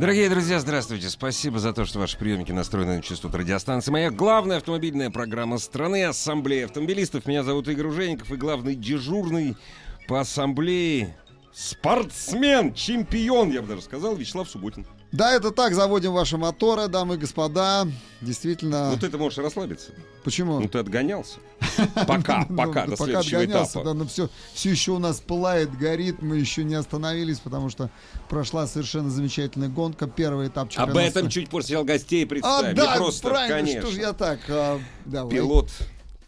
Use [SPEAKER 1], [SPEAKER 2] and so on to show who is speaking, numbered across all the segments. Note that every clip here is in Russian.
[SPEAKER 1] Дорогие друзья, здравствуйте. Спасибо за то, что ваши приемники настроены на частоту радиостанции. Моя главная автомобильная программа страны Ассамблея автомобилистов. Меня зовут Игорь Ужеников и главный дежурный по ассамблее спортсмен, чемпион, я бы даже сказал, Вячеслав Субботин.
[SPEAKER 2] Да, это так, заводим ваши моторы, дамы и господа. Действительно.
[SPEAKER 1] Ну ты-то можешь расслабиться.
[SPEAKER 2] Почему?
[SPEAKER 1] Ну ты отгонялся. Пока,
[SPEAKER 2] Ну,
[SPEAKER 1] пока,
[SPEAKER 2] да,
[SPEAKER 1] до следующего
[SPEAKER 2] отгонялся,
[SPEAKER 1] этапа.
[SPEAKER 2] Да, но все, все еще у нас пылает, горит, мы еще не остановились, потому что прошла совершенно замечательная гонка, первый этап
[SPEAKER 1] Об
[SPEAKER 2] чемпионата.
[SPEAKER 1] этом чуть позже сначала гостей
[SPEAKER 2] А,
[SPEAKER 1] представим.
[SPEAKER 2] да,
[SPEAKER 1] Не просто,
[SPEAKER 2] правильно,
[SPEAKER 1] конечно.
[SPEAKER 2] что ж я так, а, давай.
[SPEAKER 1] Пилот,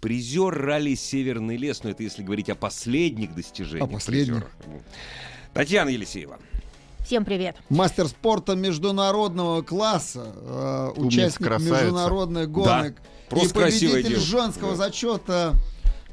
[SPEAKER 1] призер ралли «Северный лес», но это если говорить о последних достижениях.
[SPEAKER 2] О последних.
[SPEAKER 1] призера. Татьяна Елисеева.
[SPEAKER 3] Всем привет.
[SPEAKER 2] Мастер спорта международного класса, э, участник
[SPEAKER 4] красавица.
[SPEAKER 2] международных гонок
[SPEAKER 1] просто
[SPEAKER 2] и победитель
[SPEAKER 1] девушка,
[SPEAKER 2] женского
[SPEAKER 1] да.
[SPEAKER 2] зачета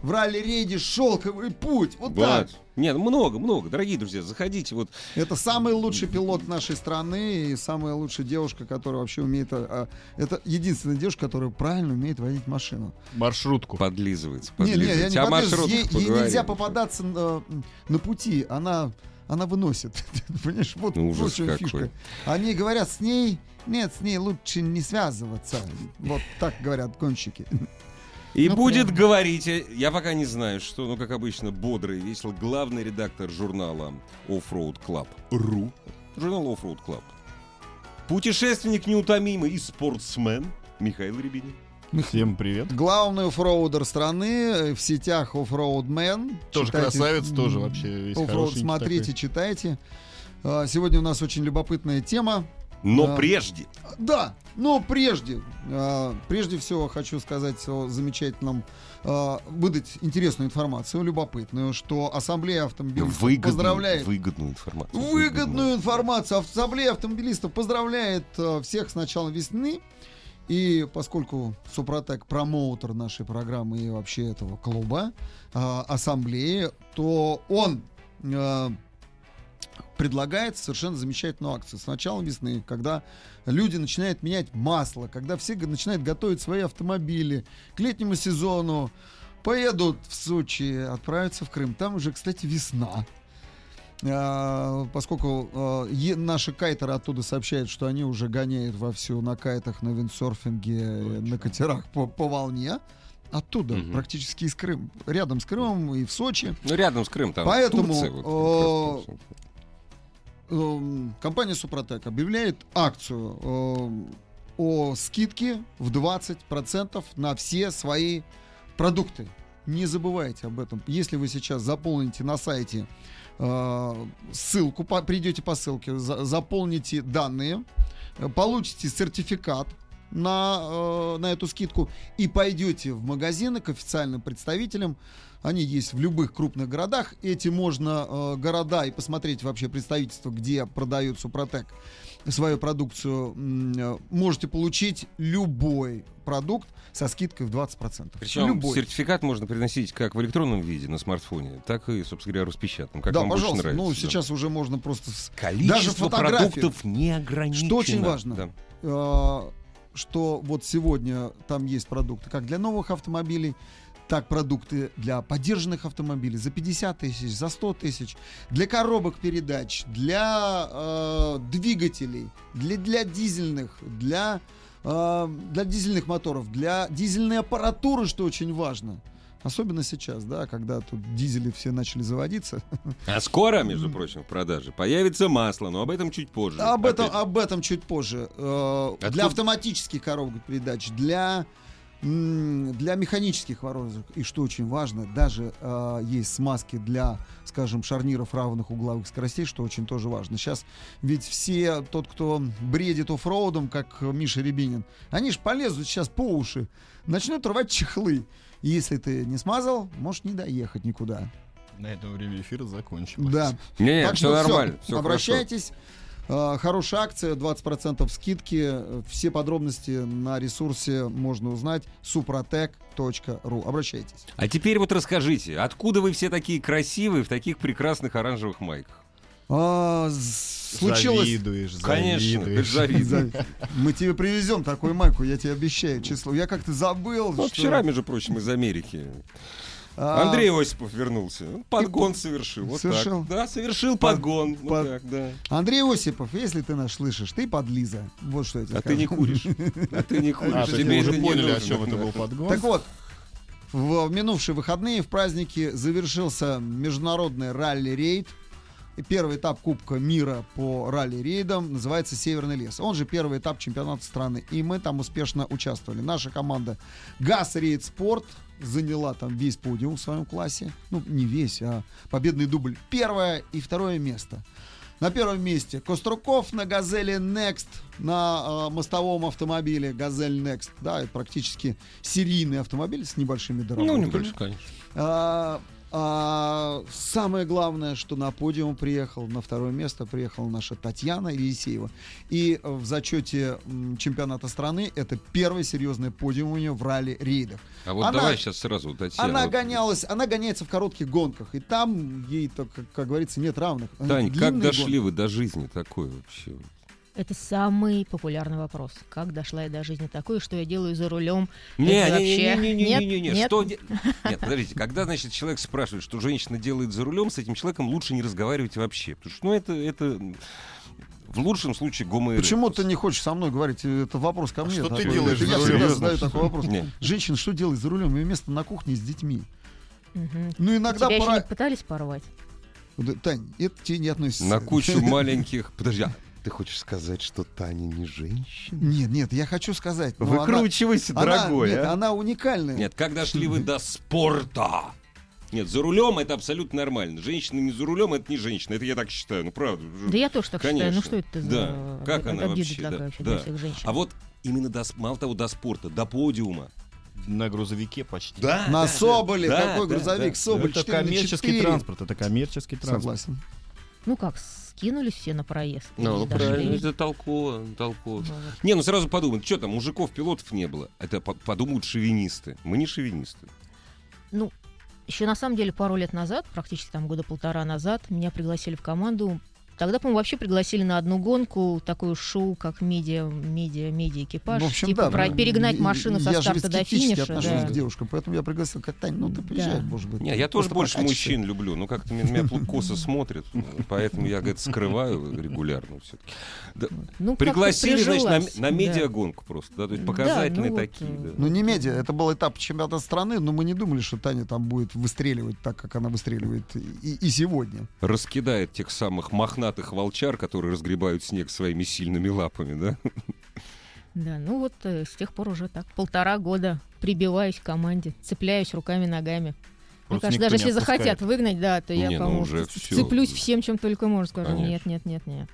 [SPEAKER 2] в ралли-рейде «Шелковый путь». Вот
[SPEAKER 1] Да.
[SPEAKER 2] так.
[SPEAKER 1] Нет, много, много. Дорогие друзья, заходите. Вот
[SPEAKER 2] Это самый лучший пилот нашей страны и самая лучшая девушка, которая вообще умеет... а, это единственная девушка, которая правильно умеет водить машину.
[SPEAKER 4] Маршрутку.
[SPEAKER 1] подлизывается.
[SPEAKER 2] Не, не, я
[SPEAKER 1] подлизывается.
[SPEAKER 2] не
[SPEAKER 1] А маршрут
[SPEAKER 2] ей, ей нельзя попадаться на, на пути. Она, она выносит. Понимаешь, вот
[SPEAKER 1] Ну, ужас какой.
[SPEAKER 2] фишка. Они говорят с ней... Нет, с ней лучше не связываться. Вот так говорят гонщики.
[SPEAKER 1] И
[SPEAKER 2] Ну,
[SPEAKER 1] будет
[SPEAKER 2] прям.
[SPEAKER 1] говорить, я пока не знаю, что, ну, как обычно, бодрый, весело, главный редактор журнала Offroad Club.ru. Журнал Offroad Club. Путешественник неутомимый и спортсмен Михаил Рябинин.
[SPEAKER 4] Всем привет.
[SPEAKER 2] Главный оффроудер страны э, в сетях Offroad Man.
[SPEAKER 4] Тоже
[SPEAKER 2] Читайте,
[SPEAKER 4] красавец, тоже вообще весь
[SPEAKER 2] Offroad смотрите,
[SPEAKER 4] такой.
[SPEAKER 2] читайте. А, Сегодня у нас очень любопытная тема.
[SPEAKER 1] Но
[SPEAKER 2] Да.
[SPEAKER 1] прежде,
[SPEAKER 2] Да, но прежде, а, прежде всего хочу сказать о замечательном, а, выдать интересную информацию, любопытную, что Ассамблея автомобилистов
[SPEAKER 1] выгодную,
[SPEAKER 2] поздравляет
[SPEAKER 1] выгодную информацию.
[SPEAKER 2] выгодную информацию. Ассамблея автомобилистов поздравляет а, всех с началом весны. И поскольку Супротек промоутер нашей программы и вообще этого клуба, а, ассамблеи, то он а, предлагает совершенно замечательную акцию. С начала весны, когда люди начинают менять масло, когда все начинают готовить свои автомобили к летнему сезону, поедут в Сочи, отправятся в Крым. Там уже, кстати, весна. А, поскольку а, наши кайтеры оттуда сообщают, что они уже гоняют вовсю на кайтах, на виндсерфинге, э, на катерах по, по волне. Оттуда,
[SPEAKER 1] Мгм.
[SPEAKER 2] практически из Крыма. Рядом с Крымом и в Сочи.
[SPEAKER 1] Ну, рядом с Крым, там
[SPEAKER 2] Поэтому,
[SPEAKER 1] Турция, вот, раз,
[SPEAKER 2] Эм, компания Супротек объявляет акцию эм, о скидке в 20% на все свои продукты. Не забывайте об этом. Если вы сейчас заполните на сайте э, ссылку, по- придете по ссылке, за- заполните данные, э, получите сертификат на, э, на эту скидку и пойдете в магазины к официальным представителям. Они есть в любых крупных городах. Эти можно э, города и посмотреть вообще представительство, где продают Супротек свою продукцию. э, Можете получить любой продукт со скидкой в 20%.
[SPEAKER 1] Причем
[SPEAKER 2] любой.
[SPEAKER 1] сертификат можно приносить как в электронном виде на смартфоне, так и, собственно говоря, распечатанным, как
[SPEAKER 2] да,
[SPEAKER 1] вам больше
[SPEAKER 2] пожалуйста.
[SPEAKER 1] нравится.
[SPEAKER 2] ну,
[SPEAKER 1] да.
[SPEAKER 2] сейчас уже можно просто
[SPEAKER 1] Количество
[SPEAKER 2] даже фотографии.
[SPEAKER 1] продуктов не ограничено.
[SPEAKER 2] Что очень важно.
[SPEAKER 1] Да.
[SPEAKER 2] Что вот сегодня там есть продукты как для новых автомобилей, так продукты для поддержанных автомобилей за 50 тысяч, за 100 тысяч, для коробок передач, для э, двигателей, для, для дизельных, для, э, для дизельных моторов, для дизельной аппаратуры, что очень важно. Особенно сейчас, да, когда тут дизели все начали заводиться.
[SPEAKER 1] А скоро, между прочим, в продаже появится масло, но об этом чуть позже.
[SPEAKER 2] Об этом, об этом чуть позже. Э,
[SPEAKER 1] Откуда-
[SPEAKER 2] Для автоматических коробок передач, для, для механических вооружений. И что очень важно, даже э, есть смазки для, скажем, шарниров равных угловых скоростей, что очень тоже важно. Сейчас ведь все, тот, кто бредит оффроудом, как Миша Рябинин, они же полезут сейчас по уши, начнут рвать чехлы. И если ты не смазал, можешь не доехать никуда.
[SPEAKER 4] На этом время эфира закончим.
[SPEAKER 2] Да.
[SPEAKER 1] Не,
[SPEAKER 2] Так
[SPEAKER 1] все
[SPEAKER 2] что
[SPEAKER 1] нормально. всё
[SPEAKER 2] обращайтесь. Э, Хорошая акция, 20% скидки. Все подробности на ресурсе можно узнать suprotec.ru. Обращайтесь.
[SPEAKER 1] А теперь вот расскажите, откуда вы все такие красивые в таких прекрасных оранжевых майках?
[SPEAKER 2] А, случилось...
[SPEAKER 4] Завидуешь,
[SPEAKER 1] Конечно,
[SPEAKER 4] завидуешь.
[SPEAKER 1] ты завидуешь.
[SPEAKER 2] Мы тебе привезем такую майку, я тебе обещаю число. Я как-то забыл.
[SPEAKER 1] Ну,
[SPEAKER 2] что-
[SPEAKER 1] вчера, между прочим, из Америки.
[SPEAKER 2] А,
[SPEAKER 1] Андрей Осипов вернулся. Он Подгон совершил. Вот
[SPEAKER 2] Совершил?
[SPEAKER 1] так. Да, совершил
[SPEAKER 2] Под-
[SPEAKER 1] подгон.
[SPEAKER 2] Под-
[SPEAKER 1] так, да.
[SPEAKER 2] Андрей Осипов, если ты нас слышишь, ты подлиза. Вот что я тебе
[SPEAKER 1] А
[SPEAKER 2] скажу.
[SPEAKER 1] ты не куришь. А ты не куришь.
[SPEAKER 4] А, то есть
[SPEAKER 1] Тебе
[SPEAKER 4] уже поняли, о чем это был подгон.
[SPEAKER 2] Так вот, в минувшие выходные в празднике завершился международный ралли-рейд. Первый этап Кубка мира по ралли-рейдам называется «Северный лес». Он же первый этап чемпионата страны. И мы там успешно участвовали. Наша команда «ГАЗ Рейд Спорт» заняла там весь подиум в своем классе. Ну, не весь, а победный дубль. Первое и второе место. На первом месте Коструков на «Газели Next», на э, мостовом автомобиле «Газель Next». Да, это практически серийный автомобиль с небольшими
[SPEAKER 1] Ну,
[SPEAKER 2] доработками.
[SPEAKER 1] небольшой, конечно.
[SPEAKER 2] А, а, самое главное, что на подиум приехал, на второе место приехала наша Татьяна Елисеева. И в зачете чемпионата страны это первый серьезный подиум у нее в ралли-рейдах.
[SPEAKER 1] А вот
[SPEAKER 2] Она-
[SPEAKER 1] давай сейчас сразу, Татьяна.
[SPEAKER 2] Она
[SPEAKER 1] вот-
[SPEAKER 2] гонялась, она гоняется в коротких гонках, и там ей, так, как, как говорится, нет равных.
[SPEAKER 1] Тань, как дошли
[SPEAKER 2] гонки.
[SPEAKER 1] вы до жизни такой вообще?
[SPEAKER 3] Это самый популярный вопрос. Как дошла я до жизни такой, что я делаю за рулем?
[SPEAKER 1] Не,
[SPEAKER 3] Это
[SPEAKER 1] не, не,
[SPEAKER 3] вообще-
[SPEAKER 1] не, не,
[SPEAKER 3] Нет,
[SPEAKER 1] не, не, не,
[SPEAKER 3] нет.
[SPEAKER 1] что де- Нет, подождите, когда, значит, человек спрашивает, что женщина делает за рулем, с этим человеком лучше не разговаривать вообще. Потому что, ну, это, это в лучшем случае гомоэротик.
[SPEAKER 2] Почему ты не хочешь со мной говорить? Это вопрос ко
[SPEAKER 4] А
[SPEAKER 2] мне.
[SPEAKER 4] что ты
[SPEAKER 2] такой.
[SPEAKER 4] делаешь
[SPEAKER 2] Я
[SPEAKER 4] за
[SPEAKER 2] всегда
[SPEAKER 4] рулем?
[SPEAKER 2] задаю такой вопрос.
[SPEAKER 1] Не.
[SPEAKER 2] Женщина что делает за рулем? Ее место на кухне с детьми.
[SPEAKER 3] Мгм.
[SPEAKER 2] Ну, иногда
[SPEAKER 3] Тебя еще
[SPEAKER 2] пора...
[SPEAKER 3] не пытались порвать?
[SPEAKER 2] Тань, это тебе не относится.
[SPEAKER 1] На кучу маленьких... Подожди, а ты хочешь сказать, что Таня не женщина?
[SPEAKER 2] Нет, нет, я хочу сказать. она-
[SPEAKER 1] Выкручивайся,
[SPEAKER 2] она,
[SPEAKER 1] дорогой,
[SPEAKER 2] Нет,
[SPEAKER 1] а.
[SPEAKER 2] она уникальная.
[SPEAKER 1] Нет, как дошли вы до спорта? Нет, за рулем это абсолютно нормально. Женщина не за рулем, это не женщина. Это я так считаю, ну правда.
[SPEAKER 3] Да я тоже так
[SPEAKER 1] Конечно.
[SPEAKER 3] считаю. Ну что это за
[SPEAKER 1] Да. Как она вообще,
[SPEAKER 3] такая
[SPEAKER 1] да,
[SPEAKER 3] вообще
[SPEAKER 1] да.
[SPEAKER 3] для всех женщин?
[SPEAKER 1] А вот именно до, мало того, до спорта, до подиума.
[SPEAKER 4] На грузовике почти.
[SPEAKER 1] Да,
[SPEAKER 2] На Соболе,
[SPEAKER 1] да,
[SPEAKER 2] какой
[SPEAKER 1] да,
[SPEAKER 2] грузовик,
[SPEAKER 1] да,
[SPEAKER 2] Соболь
[SPEAKER 4] Это
[SPEAKER 2] 4 на
[SPEAKER 4] коммерческий
[SPEAKER 2] 4.
[SPEAKER 4] транспорт, это коммерческий транспорт.
[SPEAKER 2] Согласен.
[SPEAKER 3] Ну как, скинулись все на проезд.
[SPEAKER 1] Ну,
[SPEAKER 3] дошли.
[SPEAKER 1] правильно, это толково, толково.
[SPEAKER 3] Ну, вот.
[SPEAKER 1] Не, ну сразу подумай, что там, мужиков-пилотов не было. Это по- подумают шовинисты. Мы не шовинисты.
[SPEAKER 3] Ну, еще на самом деле пару лет назад, практически там года полтора назад, меня пригласили в команду. Тогда, по-моему, вообще пригласили на одну гонку, такое шоу, как медиа, медиа, медиа экипаж.
[SPEAKER 2] Ну, в общем,
[SPEAKER 3] типа
[SPEAKER 2] да.
[SPEAKER 3] про-
[SPEAKER 2] ну,
[SPEAKER 3] перегнать машину со
[SPEAKER 2] я же
[SPEAKER 3] старта до финиша.
[SPEAKER 2] отношусь
[SPEAKER 3] да.
[SPEAKER 2] к девушкам, поэтому я пригласил, как Тань, ну ты приезжай,
[SPEAKER 3] Да.
[SPEAKER 2] может быть.
[SPEAKER 1] Не, я тоже больше
[SPEAKER 2] прокатишься».
[SPEAKER 1] мужчин люблю. Ну, как-то меня, меня косо смотрят. Поэтому я это скрываю регулярно все-таки.
[SPEAKER 3] Ну, как-то
[SPEAKER 1] Пригласили, значит, на, на
[SPEAKER 3] да.
[SPEAKER 1] медиагонку просто. Да, то есть
[SPEAKER 3] Да,
[SPEAKER 1] показательные
[SPEAKER 3] ну вот,
[SPEAKER 1] такие.
[SPEAKER 3] э,
[SPEAKER 1] да.
[SPEAKER 2] Ну, не медиа, это был этап чемпионата страны, но мы не думали, что Таня там будет выстреливать так, как она выстреливает и, и сегодня.
[SPEAKER 1] Раскидает тех самых мохнатых волчар, которые разгребают снег своими сильными лапами, да?
[SPEAKER 3] Да, ну вот э, с тех пор уже так полтора года прибиваюсь к команде, цепляюсь руками, ногами. Мне кажется, даже если захотят выгнать, да, то я,
[SPEAKER 1] Не, ну
[SPEAKER 3] по-моему,
[SPEAKER 1] всё.
[SPEAKER 3] цеплюсь всем, чем только можно. Скажу,
[SPEAKER 1] Конечно.
[SPEAKER 3] нет, нет, нет, нет.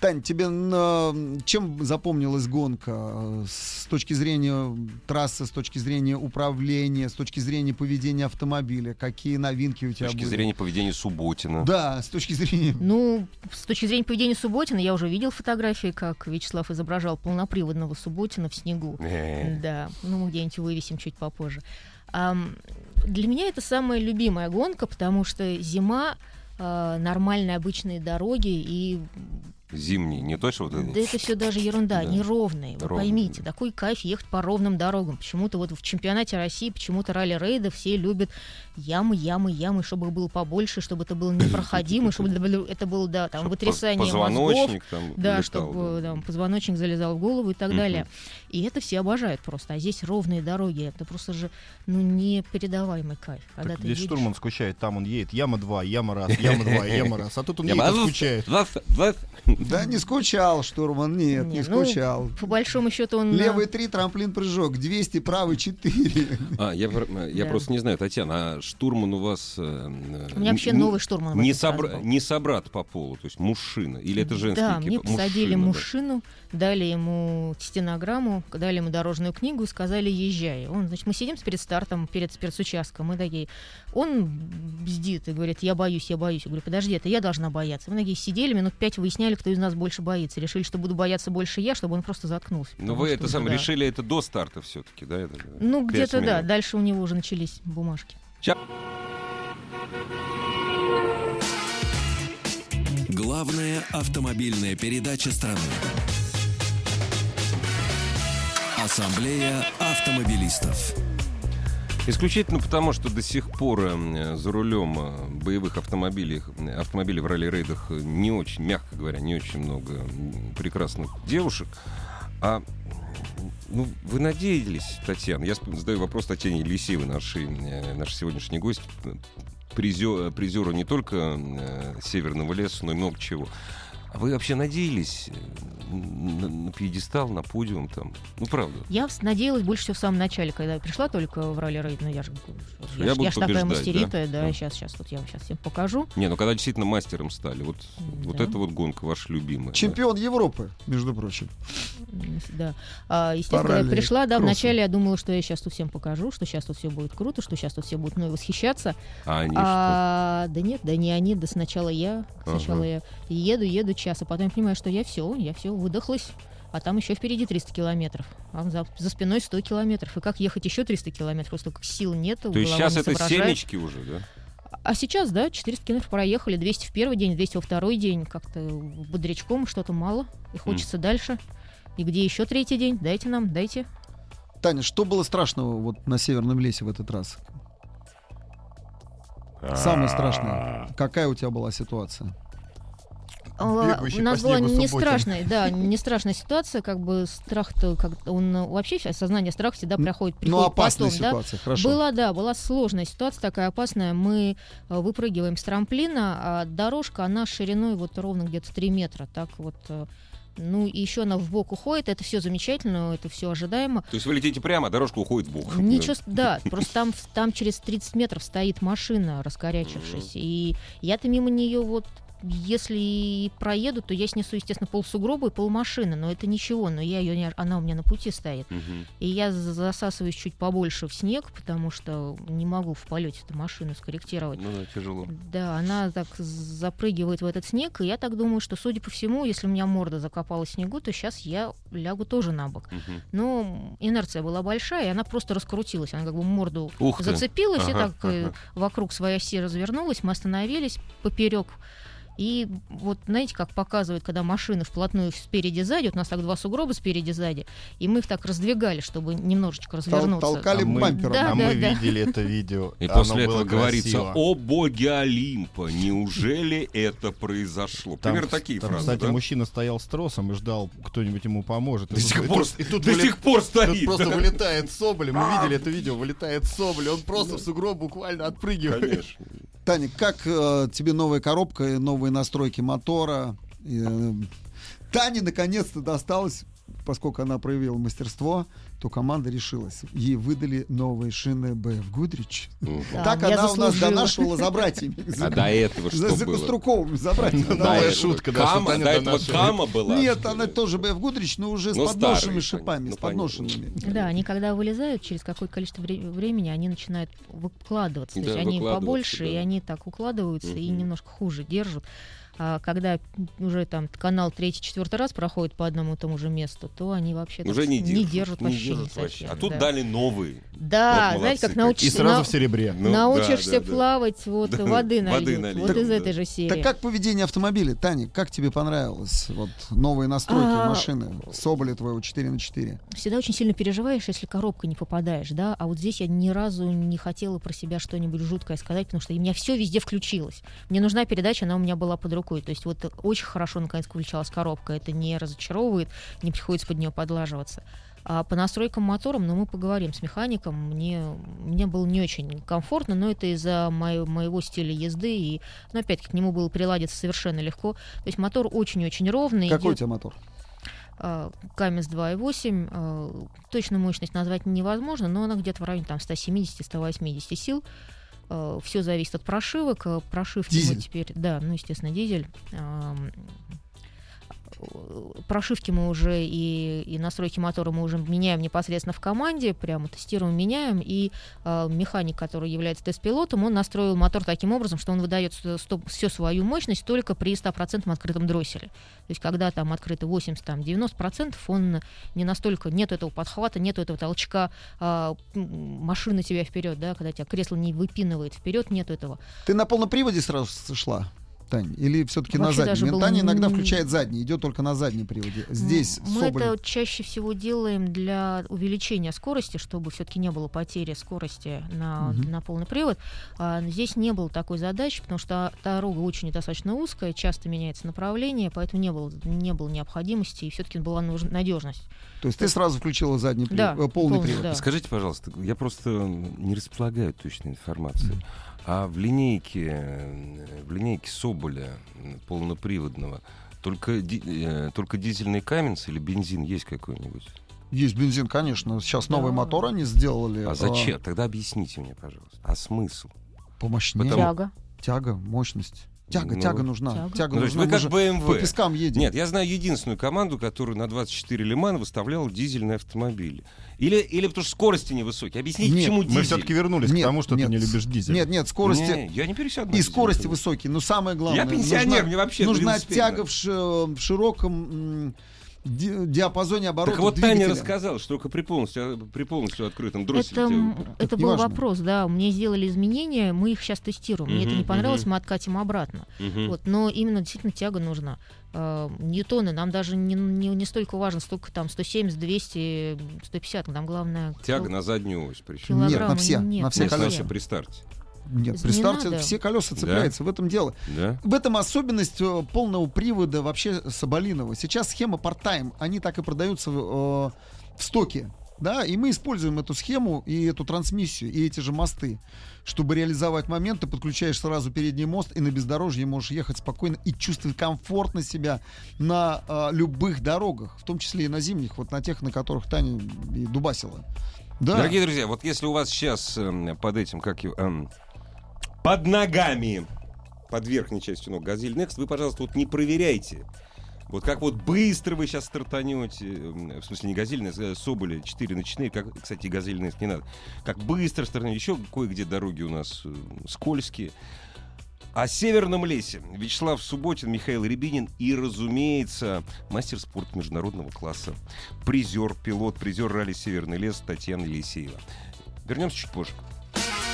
[SPEAKER 2] Тань, тебе на- чем запомнилась гонка э, с точки зрения трассы, с точки зрения управления, с точки зрения поведения автомобиля? Какие новинки у
[SPEAKER 1] С
[SPEAKER 2] тебя
[SPEAKER 1] точки
[SPEAKER 2] были?
[SPEAKER 1] зрения поведения Субботина.
[SPEAKER 2] Да, с точки зрения...
[SPEAKER 3] Ну, с точки зрения поведения Субботина, я уже видел фотографии, как Вячеслав изображал полноприводного Субботина в снегу.
[SPEAKER 1] Э,
[SPEAKER 3] Да, ну мы где-нибудь вывесим чуть попозже. Ам, для меня это самая любимая гонка, потому что зима, а, нормальные обычные дороги и
[SPEAKER 1] Зимний, не то, что вот это.
[SPEAKER 3] да это все даже ерунда,
[SPEAKER 1] Да.
[SPEAKER 3] неровные. Вы
[SPEAKER 1] Ровные,
[SPEAKER 3] поймите, такой кайф ехать по ровным дорогам. Почему-то вот в чемпионате России, почему-то ралли-рейды все любят ямы, ямы, ямы, чтобы их было побольше, чтобы это было непроходимо, чтобы это было- да, там, вытрясание мозгов.
[SPEAKER 1] позвоночник там
[SPEAKER 3] Да, чтобы там, позвоночник залезал в голову и так далее. И это все обожают просто. А здесь ровные дороги. Это просто же ну, непередаваемый кайф. Когда
[SPEAKER 4] Так
[SPEAKER 3] ты
[SPEAKER 4] здесь
[SPEAKER 3] едешь-
[SPEAKER 4] штурман скучает, там он едет, яма 2, яма раз, яма 2, яма раз. А тут он едет скучает.
[SPEAKER 2] Да не скучал, штурман, нет, не,
[SPEAKER 3] Не, ну,
[SPEAKER 2] скучал.
[SPEAKER 3] По большому счету он...
[SPEAKER 2] Левый 3, трамплин прыжок, 200, правый 4.
[SPEAKER 1] А, я, я
[SPEAKER 3] Да.
[SPEAKER 1] просто не знаю, Татьяна, а штурман у вас... э,
[SPEAKER 3] У меня вообще новый штурман
[SPEAKER 1] Не, собра-
[SPEAKER 3] был.
[SPEAKER 1] не собрат по полу, то есть мужчина. Или это женский
[SPEAKER 3] Да, мне
[SPEAKER 1] экипаж?
[SPEAKER 3] посадили
[SPEAKER 1] Мужчина, да.
[SPEAKER 3] мужчину, дали ему стенограмму, дали ему дорожную книгу и сказали «езжай». Он, значит, мы сидим перед стартом, перед спецучастком, мы такие... Он бздит и говорит «я боюсь, я боюсь». Я говорю «подожди, это я должна бояться». Мы такие сидели, минут пять выясняли, кто кто из нас больше боится. Решили, что буду бояться больше я, чтобы он просто заткнулся.
[SPEAKER 1] Но
[SPEAKER 3] потому
[SPEAKER 1] вы
[SPEAKER 3] что
[SPEAKER 1] это сам
[SPEAKER 3] да.
[SPEAKER 1] решили это до старта все-таки, да? это,
[SPEAKER 3] Ну, где-то да. Дальше у него уже начались бумажки.
[SPEAKER 5] Главная автомобильная передача страны. Ассамблея автомобилистов.
[SPEAKER 1] Исключительно потому, что до сих пор э, за рулем э, боевых автомобилей, автомобилей в ралли-рейдах не очень, мягко говоря, не очень много прекрасных девушек. А ну, вы надеялись, Татьяна, я задаю вопрос Татьяне Елисеевой, нашей, э, наш сегодняшний гость, э, призё- призеру не только э, Северного леса, но и много чего. А вы вообще надеялись э, на, на пьедестал, на подиум там? Ну, правда.
[SPEAKER 3] Я надеялась больше всего в самом начале, когда я пришла только в ралли рейд, ну я же,
[SPEAKER 1] Я
[SPEAKER 3] я, я ж такая мастеритая,
[SPEAKER 1] да?
[SPEAKER 3] да,
[SPEAKER 1] Да.
[SPEAKER 3] сейчас, сейчас, вот я вам сейчас всем покажу.
[SPEAKER 1] Не, ну когда действительно мастером стали, вот, вот
[SPEAKER 3] Да.
[SPEAKER 1] эта вот гонка ваша любимая. да?
[SPEAKER 2] Чемпион Европы, между прочим.
[SPEAKER 3] Да. А, естественно, когда я пришла, да,
[SPEAKER 2] кроссу.
[SPEAKER 3] вначале я думала, что я сейчас тут всем покажу, что сейчас тут все будет круто, что сейчас тут все будут мной восхищаться.
[SPEAKER 1] А они
[SPEAKER 3] А, да нет, да не они, да сначала я. Сначала
[SPEAKER 1] Ага.
[SPEAKER 3] я еду, еду час, а потом я понимаю, что я все, я все выдохлась. А там еще впереди 300 километров. А за, за спиной 100 километров. И как ехать еще 300 километров? Столько сил нет.
[SPEAKER 1] что? То есть сейчас
[SPEAKER 3] не
[SPEAKER 1] это семечки уже, да?
[SPEAKER 3] А сейчас, да, 400 километров проехали, 200 в первый день, 200 во второй день. Как-то бодрячком что-то мало. И хочется дальше. И где еще третий день? Дайте нам, дайте.
[SPEAKER 2] Таня, что было страшного вот на Северном лесе в этот раз? Самое страшное. Какая у тебя была ситуация?
[SPEAKER 3] А,
[SPEAKER 4] Бегающий
[SPEAKER 3] У нас была не страшная, да, не страшная ситуация, как бы страх-то, как он э, вообще осознание страха всегда проходит,
[SPEAKER 2] Ну,
[SPEAKER 3] приходит
[SPEAKER 2] опасная
[SPEAKER 3] потом, да.
[SPEAKER 2] ситуация, хорошо.
[SPEAKER 3] Была, да, была сложная ситуация такая опасная. Мы э, выпрыгиваем с трамплина, а дорожка, она шириной вот ровно где-то 3 метра, так вот. э, Ну, и еще она в бок уходит, это все замечательно, это все ожидаемо.
[SPEAKER 1] То есть вы летите прямо, а дорожка уходит в бок.
[SPEAKER 3] Ничего, да, просто там, там через 30 метров стоит машина, раскорячившись. И я-то мимо нее вот если и проеду, то я снесу, естественно, пол сугроба и пол машины, но это ничего, но я ее не, она у меня на пути стоит.
[SPEAKER 1] Мгм.
[SPEAKER 3] И я за- засасываюсь чуть побольше в снег, потому что не могу в полете эту машину скорректировать.
[SPEAKER 1] Ну да, тяжело.
[SPEAKER 3] Да, она так запрыгивает в этот снег, и я так думаю, что, судя по всему, если у меня морда закопалась в снегу, то сейчас я лягу тоже на бок.
[SPEAKER 1] Мгм.
[SPEAKER 3] Но инерция была большая, и она просто раскрутилась. Она как бы морду
[SPEAKER 1] Ух ты.
[SPEAKER 3] зацепилась и
[SPEAKER 1] Ага,
[SPEAKER 3] так э,
[SPEAKER 1] ага.
[SPEAKER 3] вокруг своей оси развернулась. Мы остановились поперек. И вот знаете, как показывают, когда машины вплотную спереди сзади, вот у нас так два сугроба спереди сзади, и мы их так раздвигали, чтобы немножечко
[SPEAKER 2] Тол-
[SPEAKER 3] развернуться.
[SPEAKER 2] толкали
[SPEAKER 4] А
[SPEAKER 2] бампером.
[SPEAKER 3] Да,
[SPEAKER 4] а мы
[SPEAKER 3] да.
[SPEAKER 4] видели это видео.
[SPEAKER 1] И после этого говорится, о боге Олимпа, неужели это произошло? Примерно такие фразы,
[SPEAKER 4] кстати,
[SPEAKER 1] да?
[SPEAKER 4] мужчина стоял с тросом и ждал, кто-нибудь ему поможет.
[SPEAKER 1] До сих пор,
[SPEAKER 4] тут- и тут
[SPEAKER 1] до сих пор стоит.
[SPEAKER 4] просто
[SPEAKER 1] да?
[SPEAKER 4] вылетает Соболь, мы видели это видео, вылетает Соболь, он просто в сугроб буквально отпрыгивает.
[SPEAKER 1] Конечно.
[SPEAKER 2] Таня, как э, тебе новая коробка, новые настройки мотора? Э, Тане наконец-то досталось, поскольку она проявила мастерство, то команда решилась. Ей выдали новые шины BF.
[SPEAKER 3] Да,
[SPEAKER 2] так она у нас донашивала за братьями.
[SPEAKER 1] А до этого
[SPEAKER 2] За,
[SPEAKER 1] что
[SPEAKER 2] за
[SPEAKER 1] было?
[SPEAKER 2] Коструковым, за братьями.
[SPEAKER 4] Новая шутка,
[SPEAKER 1] Кама, до этого. Кама была.
[SPEAKER 2] Нет, она тоже BF Goodrich, но уже с
[SPEAKER 1] Ну,
[SPEAKER 2] подношенными шипами,
[SPEAKER 1] ну,
[SPEAKER 2] с подношенными.
[SPEAKER 3] Да, они когда вылезают, через какое-то количество вре- времени они начинают выкладываться. То есть они побольше, и они так укладываются и немножко хуже держат. А когда уже там канал третий-четвертый раз проходит по одному и тому же месту, то они вообще так
[SPEAKER 1] Уже не держат.
[SPEAKER 3] держат
[SPEAKER 1] не
[SPEAKER 3] вообще
[SPEAKER 1] держат
[SPEAKER 3] не
[SPEAKER 1] вообще.
[SPEAKER 3] совсем,
[SPEAKER 1] А тут
[SPEAKER 3] да.
[SPEAKER 1] дали новые.
[SPEAKER 3] Да,
[SPEAKER 1] Вот
[SPEAKER 3] знаете, как
[SPEAKER 4] И
[SPEAKER 3] научишься,
[SPEAKER 4] сразу
[SPEAKER 3] на-
[SPEAKER 4] в серебре.
[SPEAKER 1] Ну,
[SPEAKER 3] научишься
[SPEAKER 1] да, да, да.
[SPEAKER 3] плавать, вот
[SPEAKER 1] Да,
[SPEAKER 3] воды
[SPEAKER 1] воды
[SPEAKER 3] нальют.
[SPEAKER 1] нальют,
[SPEAKER 3] Вот из
[SPEAKER 1] да.
[SPEAKER 3] этой же серии.
[SPEAKER 2] Так как поведение автомобиля, Таня, как тебе понравилось? Вот новые настройки
[SPEAKER 3] А,
[SPEAKER 2] машины, Соболя твоего 4 на 4
[SPEAKER 3] всегда очень сильно переживаешь, если коробкой не попадаешь, да, а вот здесь я ни разу не хотела про себя что-нибудь жуткое сказать, потому что у меня все везде включилось. Мне нужна передача, она у меня была под рукой, то есть вот очень хорошо наконец включалась коробка, это не разочаровывает, не приходится под нее подлаживаться. А по настройкам мотором, ну, мы поговорим с механиком. Мне, мне было не очень комфортно, но это из-за моего, моего стиля езды. И, ну, опять-таки, к нему было приладиться совершенно легко. То есть мотор очень-очень ровный.
[SPEAKER 2] Какой у
[SPEAKER 3] идет-
[SPEAKER 2] тебя мотор?
[SPEAKER 3] Камес 2.8. а, Точную мощность назвать невозможно, но она где-то в районе там 170-180 сил. Все зависит от прошивок. А, Прошивки мы
[SPEAKER 2] Дизель.
[SPEAKER 3] теперь... Да, ну, естественно, дизель. Прошивки мы уже и, и настройки мотора мы уже меняем непосредственно в команде, прямо тестируем, меняем. И э, механик, который является тест-пилотом, он настроил мотор таким образом, что он выдает всю свою мощность только при 100% открытом дросселе. То есть когда там открыто 80-90%, он не настолько, нет этого подхвата, нет этого толчка э, машины тебя вперед, да, когда тебя кресло не выпинывает вперед, нет этого.
[SPEAKER 2] Ты на полном приводе сразу шла? Тань, или все-таки на заднем? Таня иногда включает задний, идет только на заднем приводе. Здесь
[SPEAKER 3] Мы
[SPEAKER 2] Соболь...
[SPEAKER 3] это чаще всего делаем для увеличения скорости, чтобы все-таки не было потери скорости на, угу. на полный привод. А здесь не было такой задачи, потому что дорога очень достаточно узкая, часто меняется направление, поэтому не было, не было необходимости, и все-таки была нужна надежность.
[SPEAKER 2] То есть ты сразу включила задний привод,
[SPEAKER 3] да,
[SPEAKER 2] э, полный, полный привод?
[SPEAKER 1] Да. Скажите, пожалуйста, я просто не располагаю точной информацией. А в линейке, в линейке Соболя полноприводного только, э, только дизельный каменц или бензин есть какой-нибудь?
[SPEAKER 2] Есть бензин, конечно. Сейчас новый да. мотор они сделали.
[SPEAKER 1] А зачем? А... Тогда объясните мне, пожалуйста. А смысл?
[SPEAKER 2] Помощнее.
[SPEAKER 3] Потому... Тяга.
[SPEAKER 2] Тяга, мощность. Тяга, ну, тяга нужна. Тяга,
[SPEAKER 1] тяга
[SPEAKER 2] ну,
[SPEAKER 1] нужна. Вы как BMW.
[SPEAKER 2] По пескам едем.
[SPEAKER 1] Нет, я знаю единственную команду, которая на 24 Лимана выставляла дизельные автомобили. Или, или потому что скорости невысокие. Объясните,
[SPEAKER 4] нет,
[SPEAKER 1] почему дизель?
[SPEAKER 4] Мы все-таки вернулись
[SPEAKER 2] нет,
[SPEAKER 4] к тому, что
[SPEAKER 2] нет,
[SPEAKER 4] ты не любишь дизель.
[SPEAKER 2] Нет, нет, скорости...
[SPEAKER 1] Не, я не пересяду.
[SPEAKER 2] И скорости высокие, но самое главное...
[SPEAKER 1] Я пенсионер,
[SPEAKER 2] нужна,
[SPEAKER 1] мне вообще
[SPEAKER 2] Нужна тяга в, ш, в широком ди диапазоне оборотов
[SPEAKER 1] Так вот
[SPEAKER 2] двигателя.
[SPEAKER 1] Таня рассказала, что только при полностью, при полностью открытом дросселе...
[SPEAKER 3] Это, это был важно. вопрос, да. Мне сделали изменения, мы их сейчас тестируем. Мне uh-huh, это не понравилось, uh-huh. мы откатим обратно. Uh-huh. Вот, но именно действительно тяга нужна. Э, ньютоны нам даже не, не, не столько важно, столько там 170, 200, 150. Нам главное...
[SPEAKER 1] Тяга
[SPEAKER 3] кил...
[SPEAKER 1] на заднюю ось причем.
[SPEAKER 2] Нет, на все.
[SPEAKER 3] Нет,
[SPEAKER 2] на все колеса.
[SPEAKER 1] при старте.
[SPEAKER 2] Нет, при старте все колеса цепляются, да? в этом дело.
[SPEAKER 1] Да?
[SPEAKER 2] В этом особенность э, полного привода вообще Соболиного. Сейчас схема part-time, они так и продаются в, э, в стоке. Да, и мы используем эту схему и эту трансмиссию, и эти же мосты. Чтобы реализовать момент, ты подключаешь сразу передний мост, и на бездорожье можешь ехать спокойно и чувствовать комфортно себя на э, любых дорогах, в том числе и на зимних, вот на тех, на которых Таня и дубасила.
[SPEAKER 1] Да. Дорогие друзья, вот если у вас сейчас э, под этим, как э, под ногами, под верхней частью ног Газель Next, вы, пожалуйста, вот не проверяйте. Вот как вот быстро вы сейчас стартанете, в смысле не газельная, а Соболи 4 на 4, как, кстати, газельная не надо. Как быстро стартанете, еще кое-где дороги у нас э, скользкие. О Северном лесе Вячеслав Субботин, Михаил Рябинин и, разумеется, мастер спорта международного класса, призер, пилот, призер ралли Северный лес Татьяна Елисеева. Вернемся чуть позже.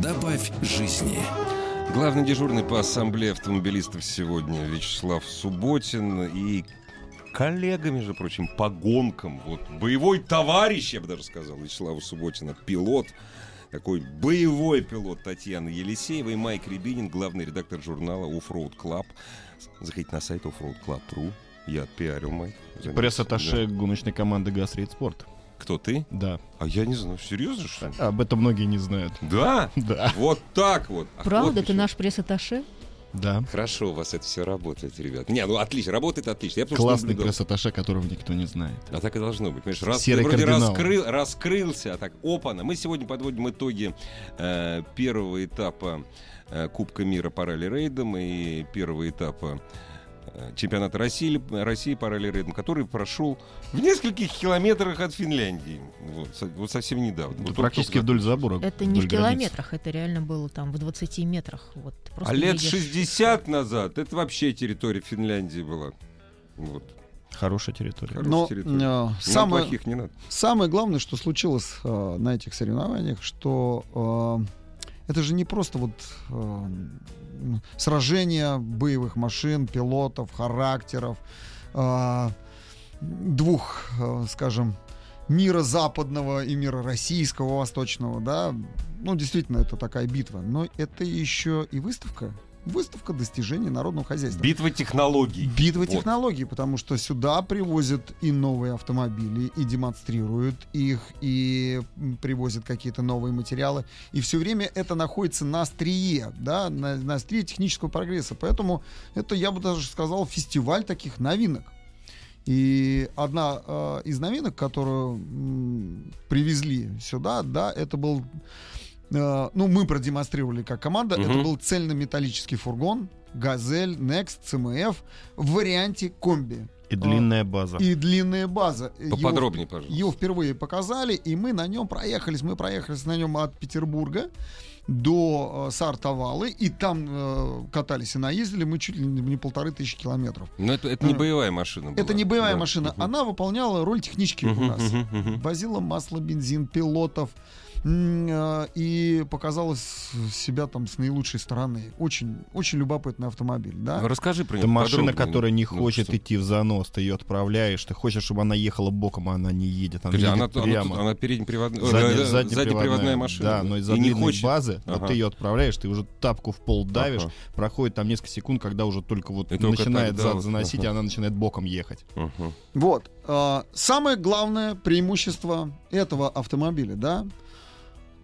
[SPEAKER 5] Добавь жизни.
[SPEAKER 1] Главный дежурный по ассамблее автомобилистов сегодня Вячеслав Субботин и коллега, между прочим, по гонкам. Вот боевой товарищ, я бы даже сказал, Вячеслава Субботина, пилот, такой боевой пилот Татьяна Елисеева и Майк Рябинин, главный редактор журнала Offroad Club. Заходите на сайт offroadclub.ru. Я отпиарил, Майк.
[SPEAKER 4] Пресс-атташе да. гоночной команды «Газрейд Спорт».
[SPEAKER 1] Кто ты?
[SPEAKER 4] Да.
[SPEAKER 1] А я не знаю, серьезно что ли?
[SPEAKER 4] Об этом многие не знают.
[SPEAKER 1] Да?
[SPEAKER 4] Да.
[SPEAKER 1] Вот так вот.
[SPEAKER 3] А Правда, вот ты наш пресс-атташе?
[SPEAKER 4] Да.
[SPEAKER 1] Хорошо у вас это все работает, ребят. Не, ну отлично, работает отлично. Я
[SPEAKER 4] Классный пресс-атташе, которого никто не знает.
[SPEAKER 1] А так и должно быть. Понимаешь, раз
[SPEAKER 4] Серый
[SPEAKER 1] ты вроде
[SPEAKER 4] кардинал.
[SPEAKER 1] раскрыл, раскрылся, а так, опа-на. Мы сегодня подводим итоги э, первого этапа э, Кубка мира по ралли-рейдам и первого этапа Э, чемпионата России, России ралли-рейдам, который прошел в нескольких километрах от Финляндии. Вот, вот совсем недавно.
[SPEAKER 4] Вот практически вдоль забора.
[SPEAKER 3] Это не в километрах, границ. это реально было там в 20 метрах. Вот,
[SPEAKER 1] а лет видишь... 60 назад это вообще территория Финляндии была. Вот.
[SPEAKER 4] Хорошая территория.
[SPEAKER 2] Хорошая Но территория. Э, самое,
[SPEAKER 1] плохих не надо.
[SPEAKER 2] самое главное, что случилось э, на этих соревнованиях, что э, это же не просто вот э, сражения боевых машин, пилотов, характеров, э, двух, э, скажем, мира западного и мира российского, восточного, да, ну, действительно, это такая битва. Но это еще и выставка, Выставка достижений народного хозяйства.
[SPEAKER 1] Битва технологий.
[SPEAKER 2] Битва
[SPEAKER 1] Вот.
[SPEAKER 2] технологий, потому что сюда привозят и новые автомобили, и демонстрируют их, и привозят какие-то новые материалы. И все время это находится на острие, да, на, на острие технического прогресса. Поэтому это, я бы даже сказал, фестиваль таких новинок. И одна э, из новинок, которую м, привезли сюда, да, это был, э, ну, мы продемонстрировали как команда,
[SPEAKER 1] Мгм.
[SPEAKER 2] это был цельнометаллический фургон, Газель, Next, CMF в варианте комби.
[SPEAKER 4] И длинная база.
[SPEAKER 2] И длинная база. Его-
[SPEAKER 1] Поподробнее, пожалуйста.
[SPEAKER 2] Его впервые показали, и мы на нем проехались. Мы проехались на нем от Петербурга до э, Сартовалы, и там э, катались и наездили мы чуть ли не полторы тысячи километров.
[SPEAKER 1] Но это, это не боевая машина была.
[SPEAKER 2] Это не боевая
[SPEAKER 1] Да.
[SPEAKER 2] машина,
[SPEAKER 1] Мгм.
[SPEAKER 2] она выполняла роль технички у
[SPEAKER 1] Мгм,
[SPEAKER 2] нас.
[SPEAKER 1] мгм, мгм.
[SPEAKER 2] Возила масло, бензин, пилотов э, и показала себя там с наилучшей стороны. Очень, очень любопытный автомобиль, да?
[SPEAKER 1] Ну, Расскажи про
[SPEAKER 4] Это машина,
[SPEAKER 1] подробнее.
[SPEAKER 4] которая не
[SPEAKER 1] Ну,
[SPEAKER 4] хочет
[SPEAKER 1] что-
[SPEAKER 4] идти в занос, ты ее отправляешь, ты хочешь, чтобы она ехала боком, а она не едет, она
[SPEAKER 1] она,
[SPEAKER 4] едет
[SPEAKER 1] она,
[SPEAKER 4] прямо.
[SPEAKER 1] тут- она переднеприводная, э,
[SPEAKER 4] заднеприводная,
[SPEAKER 1] заднеприводная машина.
[SPEAKER 4] Да, но из-за длинной
[SPEAKER 1] хочет.
[SPEAKER 4] базы,
[SPEAKER 1] Ага.
[SPEAKER 4] вот ты ее отправляешь, ты уже тапку в пол давишь,
[SPEAKER 1] Ага.
[SPEAKER 4] проходит там несколько секунд, когда уже только вот
[SPEAKER 1] И только
[SPEAKER 4] начинает
[SPEAKER 1] тогда
[SPEAKER 4] зад
[SPEAKER 1] вот,
[SPEAKER 4] заносить,
[SPEAKER 1] ага.
[SPEAKER 4] и она начинает боком ехать.
[SPEAKER 1] Мгм.
[SPEAKER 2] Вот. а, Самое главное преимущество этого автомобиля, да,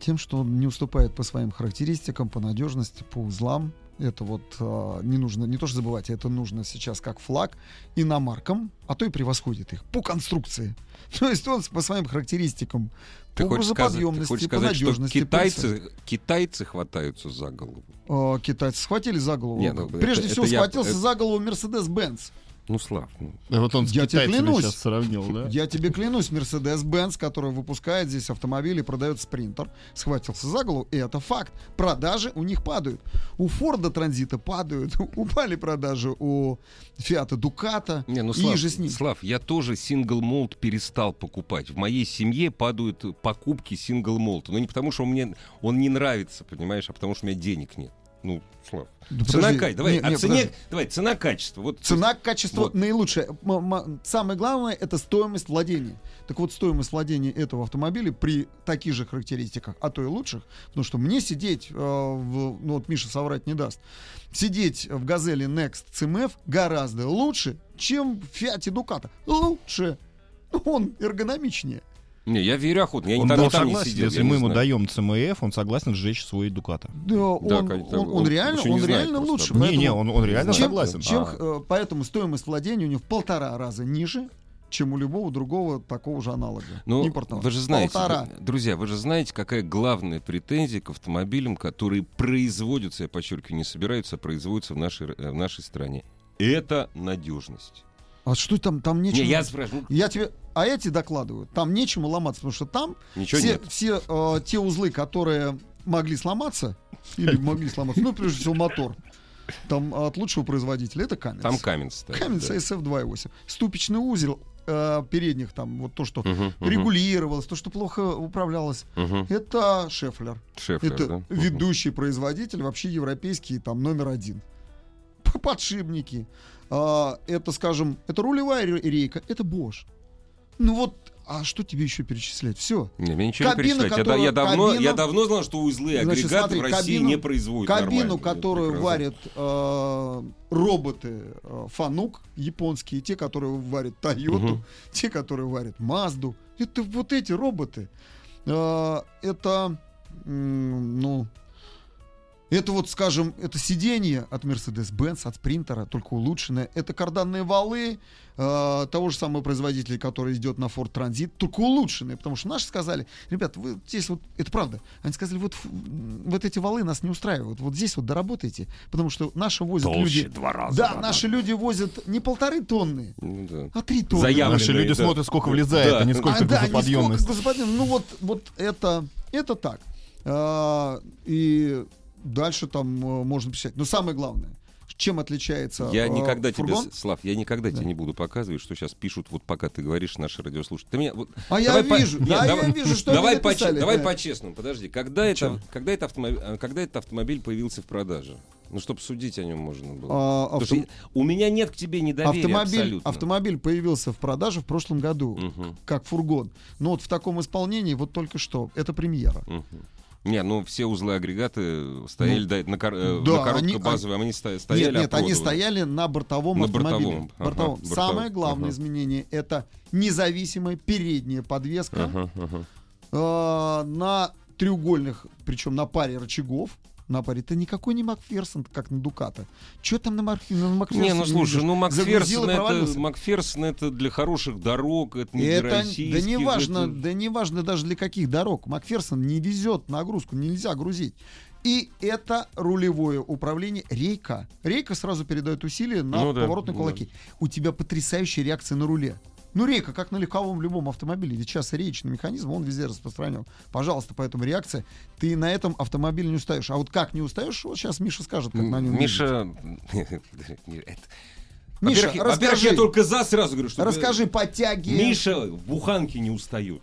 [SPEAKER 2] тем, что он не уступает по своим характеристикам, по надежности, по узлам. Это вот а, не нужно, не то что забывать, это нужно сейчас как флаг иномаркам, а то и превосходит их по конструкции. То есть он по своим характеристикам,
[SPEAKER 1] Ты
[SPEAKER 2] по
[SPEAKER 1] хочешь сказать, ты
[SPEAKER 2] грузоподъемности, по
[SPEAKER 1] сказать, что
[SPEAKER 2] надежности. по
[SPEAKER 1] китайцы, китайцы хватаются за голову?
[SPEAKER 2] А, китайцы схватили за голову.
[SPEAKER 1] Не, ну,
[SPEAKER 2] Прежде
[SPEAKER 1] это-
[SPEAKER 2] всего
[SPEAKER 1] это я-
[SPEAKER 2] схватился
[SPEAKER 1] это-
[SPEAKER 2] за голову Мерседес-Бенц.
[SPEAKER 1] Ну, Слав, ну,
[SPEAKER 4] Вот он с
[SPEAKER 2] Я тебе клянусь.
[SPEAKER 4] сейчас сравнил, да?
[SPEAKER 2] Я тебе клянусь, Mercedes-Benz, который выпускает здесь автомобили, продает спринтер, схватился за голову, и это факт. Продажи у них падают. У Форда Транзита падают, упали продажи у Фиата Дуката,
[SPEAKER 1] Не, ну,
[SPEAKER 2] и
[SPEAKER 1] Слав,
[SPEAKER 2] же с ним.
[SPEAKER 1] Слав, я тоже сингл молд перестал покупать. В моей семье падают покупки сингл молд. Но не потому, что мне он не нравится, понимаешь, а потому, что у меня денег нет. Ну, Слав.
[SPEAKER 2] Да
[SPEAKER 1] цена,
[SPEAKER 2] подожди,
[SPEAKER 1] ка- давай,
[SPEAKER 2] не-
[SPEAKER 1] о
[SPEAKER 2] не,
[SPEAKER 1] цене,
[SPEAKER 2] подожди.
[SPEAKER 1] давай, цена, качество. Вот
[SPEAKER 2] Цена, качество
[SPEAKER 1] Вот.
[SPEAKER 2] наилучшее. Самое главное это стоимость владения. Так вот, стоимость владения этого автомобиля при таких же характеристиках, а то и лучших, потому что мне сидеть, э, в, ну вот Миша соврать не даст, сидеть в Газели Next CMF гораздо лучше, чем в Фиате Дуката. Лучше. Ну, Он эргономичнее.
[SPEAKER 1] Не, я верю охотно. Я
[SPEAKER 4] Он
[SPEAKER 1] не там, не там не
[SPEAKER 4] согласен,
[SPEAKER 1] сидел.
[SPEAKER 4] если
[SPEAKER 1] не
[SPEAKER 4] мы ему даем ЦМФ, он согласен сжечь свой Дуката.
[SPEAKER 2] Да, он, он- он
[SPEAKER 1] он
[SPEAKER 2] реально,
[SPEAKER 1] не
[SPEAKER 2] он реально лучше.
[SPEAKER 4] Не, не,
[SPEAKER 2] поэтому-
[SPEAKER 4] он, он реально
[SPEAKER 2] чем,
[SPEAKER 4] согласен.
[SPEAKER 2] чем,
[SPEAKER 1] А.
[SPEAKER 2] э, поэтому стоимость владения у него в полтора раза ниже, чем у любого другого такого же аналога
[SPEAKER 1] Ну,
[SPEAKER 2] импортного.
[SPEAKER 1] вы же знаете,
[SPEAKER 2] Полтора.
[SPEAKER 1] друзья, вы же знаете, какая главная претензия к автомобилям, которые производятся, я подчеркиваю, не собираются, а производятся в нашей, э, в нашей стране. Это надежность.
[SPEAKER 2] А что там, там нечего?
[SPEAKER 1] Не, я спрашиваю, ну,
[SPEAKER 2] Я тебе, а я тебе докладываю, там нечему ломаться, потому что там
[SPEAKER 1] ничего
[SPEAKER 2] все,
[SPEAKER 1] нет.
[SPEAKER 2] все э, те узлы, которые могли сломаться, или могли сломаться, ну, прежде всего, мотор, там от лучшего производителя, это Каменс.
[SPEAKER 1] Там камень стоит.
[SPEAKER 2] Каменс
[SPEAKER 1] да.
[SPEAKER 2] SF 2.8. Ступичный узел э, передних, там, вот то, что
[SPEAKER 1] Мгм, мгм,
[SPEAKER 2] регулировалось, то, что плохо управлялось,
[SPEAKER 1] мгм.
[SPEAKER 2] это Шефлер.
[SPEAKER 1] Шефлер,
[SPEAKER 2] Это
[SPEAKER 1] да?
[SPEAKER 2] Ведущий производитель, вообще европейский, там номер один. Подшипники. А, это, скажем, это рулевая ре- рейка, это Bosch. Ну вот, а что тебе еще перечислять? Все.
[SPEAKER 1] Не, мне ничего
[SPEAKER 2] Кабина,
[SPEAKER 1] не перечислять. Я, я
[SPEAKER 2] которую-
[SPEAKER 1] давно,
[SPEAKER 2] кабину-
[SPEAKER 1] я давно знал, что узлы и
[SPEAKER 2] Значит,
[SPEAKER 1] агрегаты
[SPEAKER 2] смотри,
[SPEAKER 1] в России
[SPEAKER 2] кабину-
[SPEAKER 1] не производят
[SPEAKER 2] Кабину,
[SPEAKER 1] нормально.
[SPEAKER 2] Которую варят э, роботы э, Фанук японские, те, которые варят Тойоту,
[SPEAKER 1] Мгм.
[SPEAKER 2] те, которые варят Мазду. Это вот эти роботы. Э, это, м, ну, это вот, скажем, это сиденье от Mercedes-Benz, от Спринтера, только улучшенное. Это карданные валы э, того же самого производителя, который идет на Ford Transit, только улучшенные. Потому что наши сказали, ребят, вы здесь вот, это правда, они сказали, вот, вот эти валы нас не устраивают, вот здесь вот доработайте, потому что наши возят
[SPEAKER 1] Толще
[SPEAKER 2] люди...
[SPEAKER 1] два раза.
[SPEAKER 2] Да, наши люди возят не полторы тонны,
[SPEAKER 1] Ну да.
[SPEAKER 2] а три тонны.
[SPEAKER 1] Заявленные,
[SPEAKER 4] Наши люди
[SPEAKER 1] да.
[SPEAKER 4] смотрят, сколько влезает,
[SPEAKER 1] Да.
[SPEAKER 4] а не сколько
[SPEAKER 2] А, да,
[SPEAKER 4] грузоподъемность.
[SPEAKER 2] нисколько грузоподъемность. Ну вот, вот это, это так. А, и дальше там э, можно писать. Но самое главное, чем отличается
[SPEAKER 1] Я
[SPEAKER 2] э,
[SPEAKER 1] никогда
[SPEAKER 2] фургон?
[SPEAKER 1] тебе, Слав, я никогда
[SPEAKER 2] Да.
[SPEAKER 1] тебе не буду показывать, что сейчас пишут, вот пока ты говоришь, наши радиослушатели. Ты меня, вот,
[SPEAKER 2] А я
[SPEAKER 1] по-
[SPEAKER 2] вижу,
[SPEAKER 1] Нет,
[SPEAKER 2] да,
[SPEAKER 1] давай-
[SPEAKER 2] я вижу, что
[SPEAKER 1] давай, по, давай
[SPEAKER 2] да.
[SPEAKER 1] по-честному, подожди. Когда это,
[SPEAKER 2] Чё?
[SPEAKER 1] когда, это автомобиль, а, когда этот автомобиль появился в продаже? Ну, чтобы судить о нем можно было.
[SPEAKER 2] А,
[SPEAKER 1] Потому
[SPEAKER 2] автом-
[SPEAKER 1] что у меня нет к тебе недоверия
[SPEAKER 2] автомобиль,
[SPEAKER 1] абсолютно.
[SPEAKER 2] автомобиль появился в продаже в прошлом году,
[SPEAKER 1] Мгм,
[SPEAKER 2] как фургон. Но вот в таком исполнении вот только что. Это премьера.
[SPEAKER 1] мгм. Не, ну все узлы агрегаты стояли
[SPEAKER 2] Ну,
[SPEAKER 1] до- на, кор- э,
[SPEAKER 2] да,
[SPEAKER 1] на короткую
[SPEAKER 2] они-
[SPEAKER 1] базовую, они сто- стояли
[SPEAKER 2] Нет, нет, они стояли на бортовом
[SPEAKER 1] На
[SPEAKER 2] автомобиле.
[SPEAKER 1] бортовом, ага,
[SPEAKER 2] Бортовом.
[SPEAKER 1] бортовом,
[SPEAKER 2] Самое главное
[SPEAKER 1] ага.
[SPEAKER 2] изменение это независимая передняя подвеска
[SPEAKER 1] Ага, ага.
[SPEAKER 2] э, на треугольных, причем на паре рычагов. На паре. Это никакой не Макферсон, как на Дуката. Что там на, Мак... на
[SPEAKER 1] Не, ну слушай, ну Макферсон это. Макферсон это для хороших дорог, это не для
[SPEAKER 2] Это,
[SPEAKER 1] российских.
[SPEAKER 2] да не важно,
[SPEAKER 1] это-
[SPEAKER 2] да не важно даже для каких дорог. Макферсон не везет нагрузку, нельзя грузить. И это рулевое управление рейка. Рейка сразу передает усилия на
[SPEAKER 1] Ну да,
[SPEAKER 2] поворотные
[SPEAKER 1] ну
[SPEAKER 2] кулаки. У тебя потрясающая реакция на руле. Ну, рейка, как на легковом любом автомобиле, ведь сейчас речный механизм, он везде распространен. Пожалуйста, поэтому реакция, ты на этом автомобиле не устаешь. А вот как не устаешь, вот сейчас Миша скажет, как на нем.
[SPEAKER 1] Миша... это-
[SPEAKER 2] Миша,
[SPEAKER 1] Во-первых,
[SPEAKER 2] расскажи,
[SPEAKER 1] я только за сразу говорю, что...
[SPEAKER 2] расскажи по тяге.
[SPEAKER 1] Миша в буханке не устает.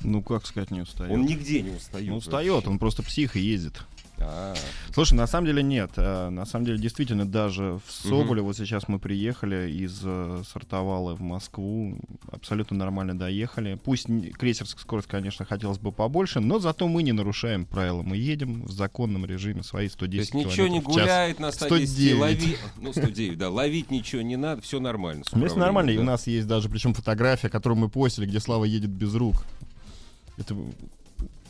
[SPEAKER 4] Ну, как сказать, не устает.
[SPEAKER 1] Он нигде не устает.
[SPEAKER 4] Ну, устает, он просто псих и ездит.
[SPEAKER 1] А,
[SPEAKER 4] Слушай, на самом деле нет. Э, На самом деле, действительно, даже в Соболе, вот сейчас мы приехали из э, Сартовала в Москву, абсолютно нормально доехали. Пусть крейсерская скорость, конечно, хотелось бы побольше, но зато мы не нарушаем правила. Мы едем в законном режиме свои 110
[SPEAKER 1] То есть ничего не гуляет на 110,
[SPEAKER 4] 109.
[SPEAKER 1] лови... Ну, 109, да, ловить ничего не надо, все нормально.
[SPEAKER 4] все нормально, и
[SPEAKER 1] да.
[SPEAKER 4] у нас есть даже, причем фотография, которую мы постили, где Слава едет без рук. Это,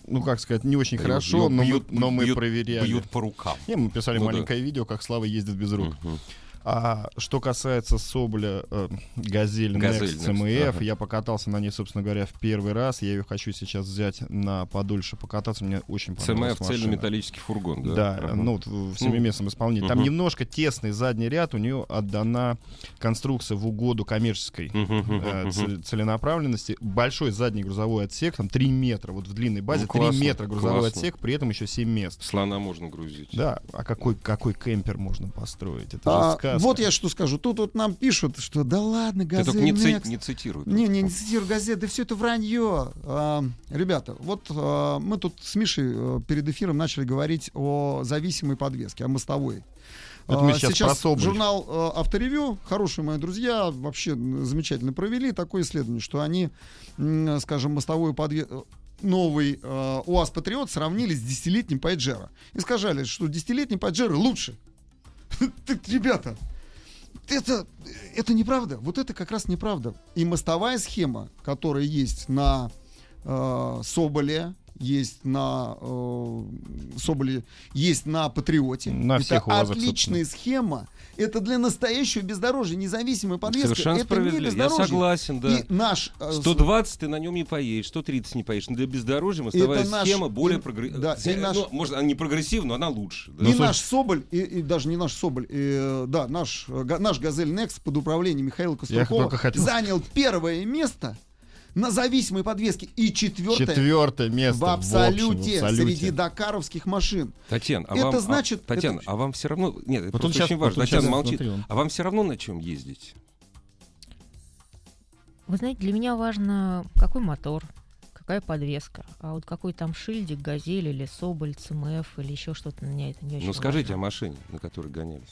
[SPEAKER 4] ну как сказать, не очень
[SPEAKER 1] Да,
[SPEAKER 4] хорошо,
[SPEAKER 1] бьют-
[SPEAKER 4] но,
[SPEAKER 1] бьют-
[SPEAKER 4] мы, но мы
[SPEAKER 1] бьют-
[SPEAKER 4] проверяли.
[SPEAKER 1] Бьют по рукам.
[SPEAKER 4] Не, мы писали
[SPEAKER 1] Ну да.
[SPEAKER 4] маленькое видео, как Слава ездит без рук.
[SPEAKER 1] Мгм.
[SPEAKER 4] А что касается Соболя, э, Газель,
[SPEAKER 1] Газель
[SPEAKER 4] Next CMF,
[SPEAKER 1] ага.
[SPEAKER 4] я покатался на ней, собственно говоря, в первый раз. Я ее хочу сейчас взять на подольше покататься. Мне очень понравилась
[SPEAKER 1] ЦМФ
[SPEAKER 4] машина.
[SPEAKER 1] цельнометаллический фургон, да?
[SPEAKER 4] Да,
[SPEAKER 1] Ага.
[SPEAKER 4] ну вот в семиместном исполнении. Там
[SPEAKER 1] Мгм.
[SPEAKER 4] немножко тесный задний ряд, у нее отдана конструкция в угоду коммерческой
[SPEAKER 1] мгм,
[SPEAKER 4] э, цель- целенаправленности. Большой задний грузовой отсек, там 3 метра, вот в длинной базе
[SPEAKER 1] Ну, классно,
[SPEAKER 4] 3 метра грузовой
[SPEAKER 1] классно.
[SPEAKER 4] отсек, при этом еще 7 мест.
[SPEAKER 1] Слона можно грузить.
[SPEAKER 4] Да, а какой, какой кемпер можно построить? Это же Сказка.
[SPEAKER 2] вот я что скажу. Тут вот нам пишут, что да ладно,
[SPEAKER 1] Ты
[SPEAKER 2] газель
[SPEAKER 1] только не, ци- не цитируй.
[SPEAKER 2] Не, не, не цитирую газет, да все это вранье. А, ребята, вот а, мы тут с Мишей э, перед эфиром начали говорить о зависимой подвеске, о мостовой.
[SPEAKER 4] Это
[SPEAKER 2] А,
[SPEAKER 4] сейчас Соболь.
[SPEAKER 2] журнал э, Авторевью, хорошие мои друзья, вообще замечательно провели такое исследование, что они, скажем, мостовую подвеску новый э, УАЗ Патриот сравнили с десятилетним Пайджеро. И сказали, что десятилетний Пайджеро лучше. Ребята, это, это неправда. Вот это как раз неправда. И мостовая схема, которая есть на э, Соболе, есть на э, Соболе, есть на Патриоте.
[SPEAKER 4] На
[SPEAKER 2] это
[SPEAKER 4] всех УАЗах,
[SPEAKER 2] отличная схема. Это для настоящего бездорожья, независимой подвески.
[SPEAKER 1] Совершенно
[SPEAKER 2] это не
[SPEAKER 1] справедливо. Я
[SPEAKER 2] бездорожье.
[SPEAKER 1] согласен, да.
[SPEAKER 2] И наш э,
[SPEAKER 1] 120 ты на нем не поедешь, 130 не поедешь. Но для бездорожья мостовая
[SPEAKER 2] наш-
[SPEAKER 1] схема более прогрессивная.
[SPEAKER 2] да, и наш-
[SPEAKER 1] ну, может, она не прогрессивная, но она лучше. да.
[SPEAKER 2] и наш Соболь, и, и даже не наш Соболь, и, э, да, наш, э, наш Газель Next под управлением Михаила Костюкова занял первое место на зависимой подвеске и четвертое
[SPEAKER 4] Четвертое место
[SPEAKER 2] в абсолюте,
[SPEAKER 4] в абсолюте.
[SPEAKER 2] среди дакаровских машин.
[SPEAKER 1] Татьяна, а
[SPEAKER 2] Это
[SPEAKER 1] вам, а-
[SPEAKER 2] значит-
[SPEAKER 1] Татьяна,
[SPEAKER 2] это-
[SPEAKER 1] а вам все равно... Нет, это
[SPEAKER 4] Вот
[SPEAKER 1] очень
[SPEAKER 4] вот
[SPEAKER 1] важно. Татьяна молчит. А вам все равно на чем ездить?
[SPEAKER 3] Вы знаете, для меня важно, какой мотор, какая подвеска. А вот какой там шильдик, газель или соболь, ЦМФ или еще что-то, меня это не очень
[SPEAKER 1] Ну скажите о
[SPEAKER 3] важно.
[SPEAKER 1] машине, на которой гонялись.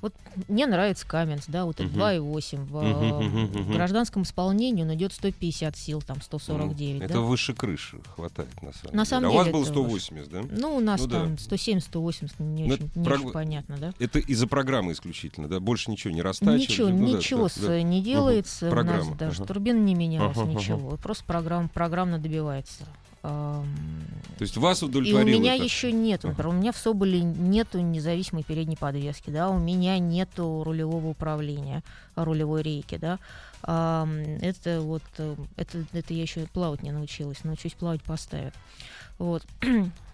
[SPEAKER 3] Вот мне нравится Каменс, да, вот это
[SPEAKER 1] Мгм.
[SPEAKER 3] 2,8. В,
[SPEAKER 1] Мгм, мгм,
[SPEAKER 3] в гражданском исполнении он идет 150 сил, там 149,
[SPEAKER 1] Ну, Это
[SPEAKER 3] да?
[SPEAKER 1] выше крыши хватает, на самом
[SPEAKER 3] На
[SPEAKER 1] деле.
[SPEAKER 3] самом
[SPEAKER 1] а у вас
[SPEAKER 3] деле
[SPEAKER 1] было
[SPEAKER 3] это
[SPEAKER 1] 180, да?
[SPEAKER 3] Ну, у нас
[SPEAKER 1] Ну да.
[SPEAKER 3] там 170-180, не,
[SPEAKER 1] Ну,
[SPEAKER 3] очень, не
[SPEAKER 1] прог-
[SPEAKER 3] очень понятно, да?
[SPEAKER 1] Это из-за программы исключительно, да? Больше ничего не растачивали?
[SPEAKER 3] Ничего,
[SPEAKER 1] Ну да,
[SPEAKER 3] ничего
[SPEAKER 1] да, да.
[SPEAKER 3] не делается, у нас
[SPEAKER 1] Программа,
[SPEAKER 3] даже
[SPEAKER 1] ага.
[SPEAKER 3] турбина не менялась,
[SPEAKER 1] Ага, ага.
[SPEAKER 3] ничего. Просто программ, программно добивается.
[SPEAKER 1] То есть вас
[SPEAKER 3] И у
[SPEAKER 1] удовлетворило
[SPEAKER 3] меня
[SPEAKER 1] это?
[SPEAKER 3] еще нет, например, у меня в Соболе нету независимой передней подвески, да, у меня нету рулевого управления, рулевой рейки, да. Это вот, э, это, это я еще плавать не научилась, научусь плавать поставят. Вот.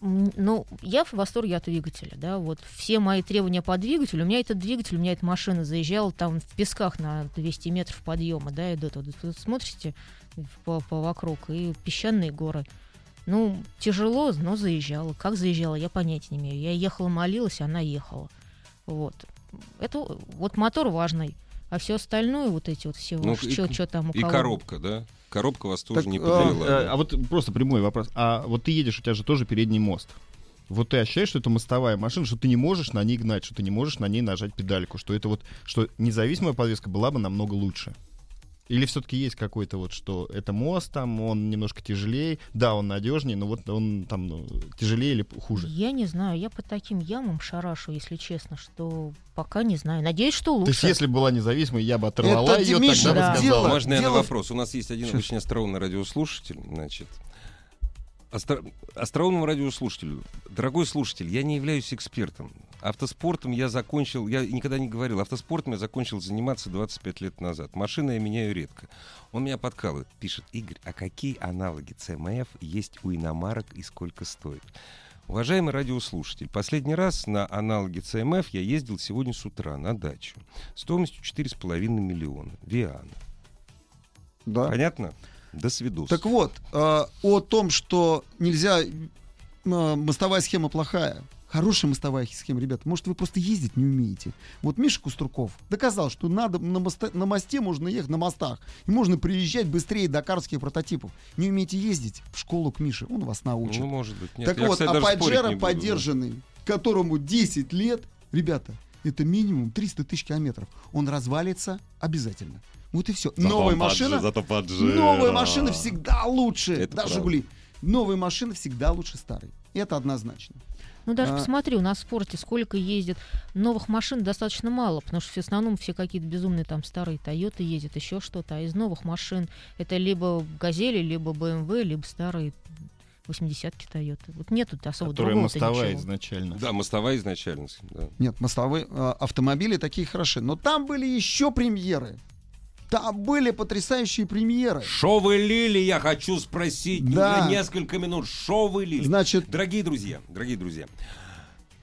[SPEAKER 3] Ну, я в восторге от двигателя, да, вот все мои требования по двигателю, у меня этот двигатель, у меня эта машина заезжала там в песках на 200 метров подъема, да, идут, вот, вы смотрите по, по вокруг, и песчаные горы. Ну, тяжело, но заезжала. Как заезжала, я понятия не имею. Я ехала, молилась, она ехала. Вот. Это вот мотор важный. А все остальное, вот эти вот все,
[SPEAKER 1] Ну,
[SPEAKER 3] что,
[SPEAKER 1] и-
[SPEAKER 3] там у
[SPEAKER 1] И
[SPEAKER 3] кого.
[SPEAKER 1] коробка, да? Коробка вас тоже
[SPEAKER 2] Так,
[SPEAKER 1] не
[SPEAKER 2] а,
[SPEAKER 1] подвела.
[SPEAKER 4] Э,
[SPEAKER 1] да?
[SPEAKER 4] А вот просто прямой вопрос. А вот ты едешь, у тебя же тоже передний мост. Вот ты ощущаешь, что это мостовая машина, что ты не можешь на ней гнать, что ты не можешь на ней нажать педальку, что это вот, что независимая подвеска была бы намного лучше. Или все-таки есть какой-то вот, что это мост, там он немножко тяжелее, да, он надежнее, но вот он там ну, тяжелее или хуже?
[SPEAKER 3] Я не знаю, я по таким ямам шарашу, если честно, что пока не знаю. Надеюсь, что лучше.
[SPEAKER 4] То есть, если была независимой, я бы оторвала
[SPEAKER 2] Это,
[SPEAKER 4] ее,
[SPEAKER 2] Миша,
[SPEAKER 4] тогда
[SPEAKER 3] да.
[SPEAKER 4] бы
[SPEAKER 2] дело-
[SPEAKER 4] сказала.
[SPEAKER 1] Можно я на
[SPEAKER 2] дело
[SPEAKER 1] вопрос? У нас есть один
[SPEAKER 2] Сейчас.
[SPEAKER 1] очень остроумный радиослушатель, значит. Остро... Остроумному радиослушателю. Дорогой слушатель, я не являюсь экспертом. Автоспортом я закончил, я никогда не говорил, автоспортом я закончил заниматься 25 лет назад. Машины я меняю редко. Он меня подкалывает, пишет, Игорь, а какие аналоги ЦМФ есть у иномарок и сколько стоит? Уважаемый радиослушатель, последний раз на аналоге ЦМФ я ездил сегодня с утра на дачу. Стоимостью 4,5 миллиона. Виана.
[SPEAKER 2] Да.
[SPEAKER 1] Понятно? До свидос.
[SPEAKER 2] Так вот, э, о том, что нельзя... э, мостовая схема плохая. Хорошая мостовая схема, ребята. Может, вы просто ездить не умеете. Вот Миша Куструков доказал, что надо на, моста- на мосте можно ехать на мостах. И можно приезжать быстрее дакарских прототипов. Не умеете ездить в школу к Мише. Он вас научит.
[SPEAKER 1] Ну, может быть. Нет,
[SPEAKER 2] так
[SPEAKER 1] я,
[SPEAKER 2] вот,
[SPEAKER 1] кстати,
[SPEAKER 2] а
[SPEAKER 1] даже
[SPEAKER 2] Паджеро
[SPEAKER 1] буду,
[SPEAKER 2] поддержанный, которому 10 лет, ребята, это минимум 300 тысяч километров. Он развалится обязательно. Вот и все. Новая машина...
[SPEAKER 4] Зато
[SPEAKER 2] Новая машина всегда лучше.
[SPEAKER 1] Это
[SPEAKER 2] да,
[SPEAKER 1] правда.
[SPEAKER 2] Жигули. Новая машина всегда лучше старой. Это однозначно.
[SPEAKER 3] Ну, даже
[SPEAKER 2] А.
[SPEAKER 3] посмотри, у нас в спорте сколько ездит. Новых машин достаточно мало, потому что в основном все какие-то безумные там старые Тойоты ездят, еще что-то. А из новых машин это либо Газели, либо BMW, либо старые 80-ки Тойоты. Вот нет тут особо
[SPEAKER 4] Которая
[SPEAKER 3] другого
[SPEAKER 4] мостовая
[SPEAKER 3] ничего.
[SPEAKER 4] изначально.
[SPEAKER 1] Да, мостовая изначально. да.
[SPEAKER 2] Нет, мостовые э, автомобили такие хороши. Но там были еще премьеры. Там были потрясающие премьеры.
[SPEAKER 1] Шо вы лили, я хочу спросить.
[SPEAKER 2] Да.
[SPEAKER 1] Уже несколько минут. Шо вы лили?
[SPEAKER 2] Значит,
[SPEAKER 1] Дорогие друзья, дорогие друзья,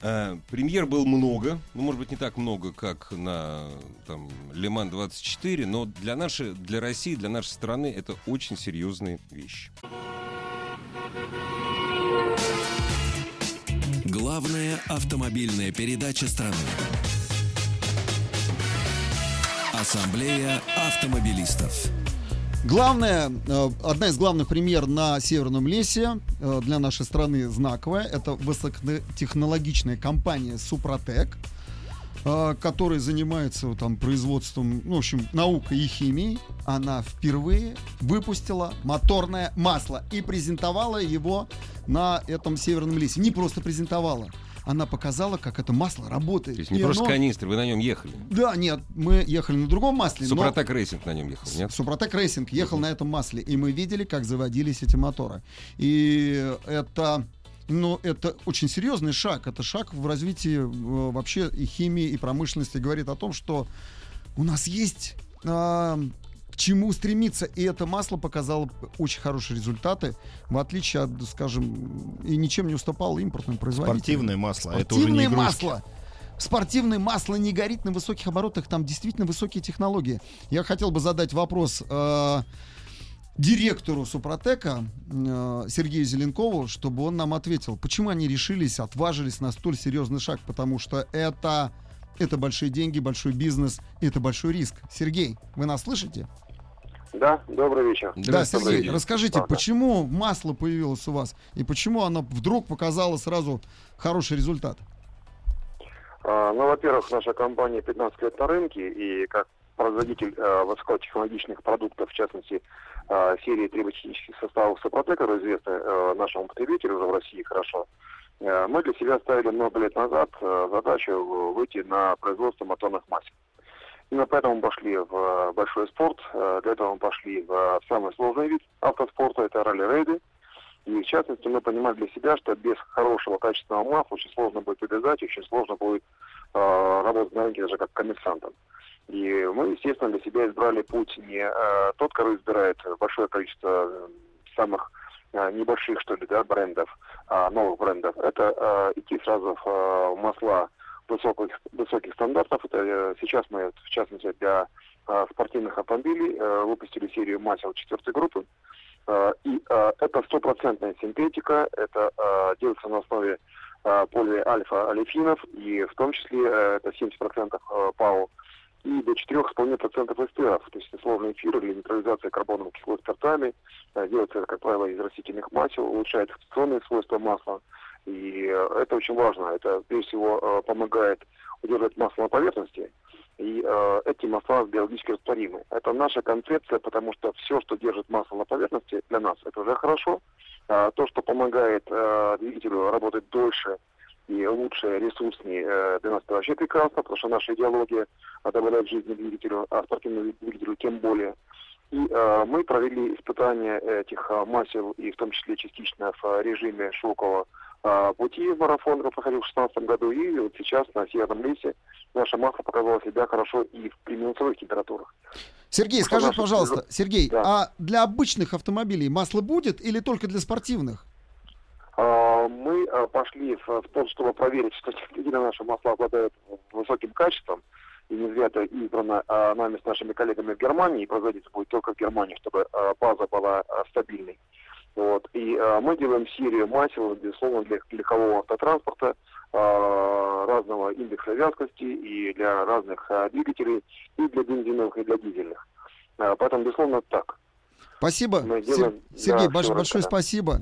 [SPEAKER 1] э, премьер был много, ну, может быть, не так много, как на там, Лиман 24, но для, нашей, для России, для нашей страны это очень серьезные вещи.
[SPEAKER 5] Главная автомобильная передача страны. Ассамблея автомобилистов.
[SPEAKER 2] главное, э, одна из главных премьер на Северном лесе э, для нашей страны знаковая. Это высокотехнологичная компания Супротек, э, которая занимается там производством, ну, в общем, наукой и химией. Она впервые выпустила моторное масло и презентовала его на этом Северном лесе. Не просто презентовала, она показала, как это масло работает.
[SPEAKER 1] То есть не
[SPEAKER 2] И
[SPEAKER 1] просто
[SPEAKER 2] оно-
[SPEAKER 1] канистры, вы на нем ехали.
[SPEAKER 2] Да, нет, мы ехали на другом масле. но-
[SPEAKER 1] Супротек рейсинг на нем ехал, нет?
[SPEAKER 2] Супротек Рейсинг ехал на этом масле, и мы видели, как заводились эти моторы. И это, ну, это очень серьезный шаг. Это шаг в развитии э, вообще и химии, и промышленности. Говорит о том, что у нас есть а, к чему стремиться. И это масло показало очень хорошие результаты, в отличие от, скажем, и ничем не уступало импортным производителям.
[SPEAKER 4] Спортивное масло, а это уже не
[SPEAKER 2] Спортивное
[SPEAKER 4] игрушки.
[SPEAKER 2] масло. Спортивное масло не горит на высоких оборотах, там действительно высокие технологии. Я хотел бы задать вопрос э, директору Супротека э, Сергею Зеленкову, чтобы он нам ответил, почему они решились, отважились на столь серьезный шаг, потому что это, это большие деньги, большой бизнес, это большой риск. Сергей, вы нас слышите?
[SPEAKER 6] Да, добрый вечер.
[SPEAKER 2] Да. Сергей, расскажите,
[SPEAKER 6] Да, да.
[SPEAKER 2] почему масло появилось у вас и почему оно вдруг показало сразу хороший результат?
[SPEAKER 6] А, Ну, во-первых, наша компания 15 лет на рынке, и как производитель э, высокотехнологичных продуктов, в частности, э, серии требовательских составов которые известны э, нашему потребителю уже в России хорошо, э, мы для себя ставили много лет назад э, задачу э, выйти на производство моторных масел. Именно поэтому мы пошли в э, большой спорт, э, для этого мы пошли в э, самый сложный вид автоспорта, это ралли-рейды. И в частности мы понимали для себя, что без хорошего качественного масла очень сложно будет увязать, очень сложно будет э, работать на рынке даже как коммерсантом. И мы, естественно, для себя избрали путь не э, тот, который избирает большое количество э, самых э, небольших, что ли, да, брендов, а новых брендов. Это э, идти сразу в э, масла высоких, высоких стандартов. Это э, сейчас мы, в частности, для э, спортивных автомобилей э, выпустили серию масел четвертой группы. Э, И э, это стопроцентная синтетика, это э, делается на основе э, полиальфа-олефинов, и в том числе э, это 70% э, ПАО и до 4,5% эстеров, то есть сложный эфир или нейтрализация карбоновой кислоты спиртами. Э, Делается, как правило, из растительных масел, улучшает фиксационные свойства масла. И э, это очень важно. Это, прежде всего, э, помогает удерживать масло на поверхности. И э, эти масла биологически растворимы. Это наша концепция, потому что все, что держит масло на поверхности, для нас это уже хорошо. А то, что помогает э, двигателю работать дольше и лучше, ресурснее, э, для нас это вообще прекрасно, потому что наша идеология добавляет жизни двигателю, а спортивному двигателю тем более. И э, мы провели испытания этих э, масел, и в том числе частично в режиме шокового э, пути в марафон, который проходил в 2016 году. И вот сейчас на Северном лесе наше масло показало себя хорошо и в минусовых температурах.
[SPEAKER 2] Сергей,
[SPEAKER 6] Потому
[SPEAKER 2] скажи,
[SPEAKER 6] что-
[SPEAKER 2] пожалуйста, Сергей,
[SPEAKER 6] Да.
[SPEAKER 2] а для обычных автомобилей масло будет или только для спортивных?
[SPEAKER 6] А, Мы а, пошли в, в то, чтобы проверить, что действительно наши масла обладают высоким качеством. И не зря это избрано а, нами с нашими коллегами в Германии, и производиться будет только в Германии, чтобы а, база была а, стабильной. Вот. И а, мы делаем серию масел, безусловно, для легкового автотранспорта а, разного индекса вязкости и для разных а, двигателей, и для бензиновых, и для дизельных. А, поэтому, безусловно, так.
[SPEAKER 2] Спасибо.
[SPEAKER 6] Мы делаем,
[SPEAKER 2] Сергей,
[SPEAKER 6] да,
[SPEAKER 2] больш- большое
[SPEAKER 6] рассказано.
[SPEAKER 2] спасибо.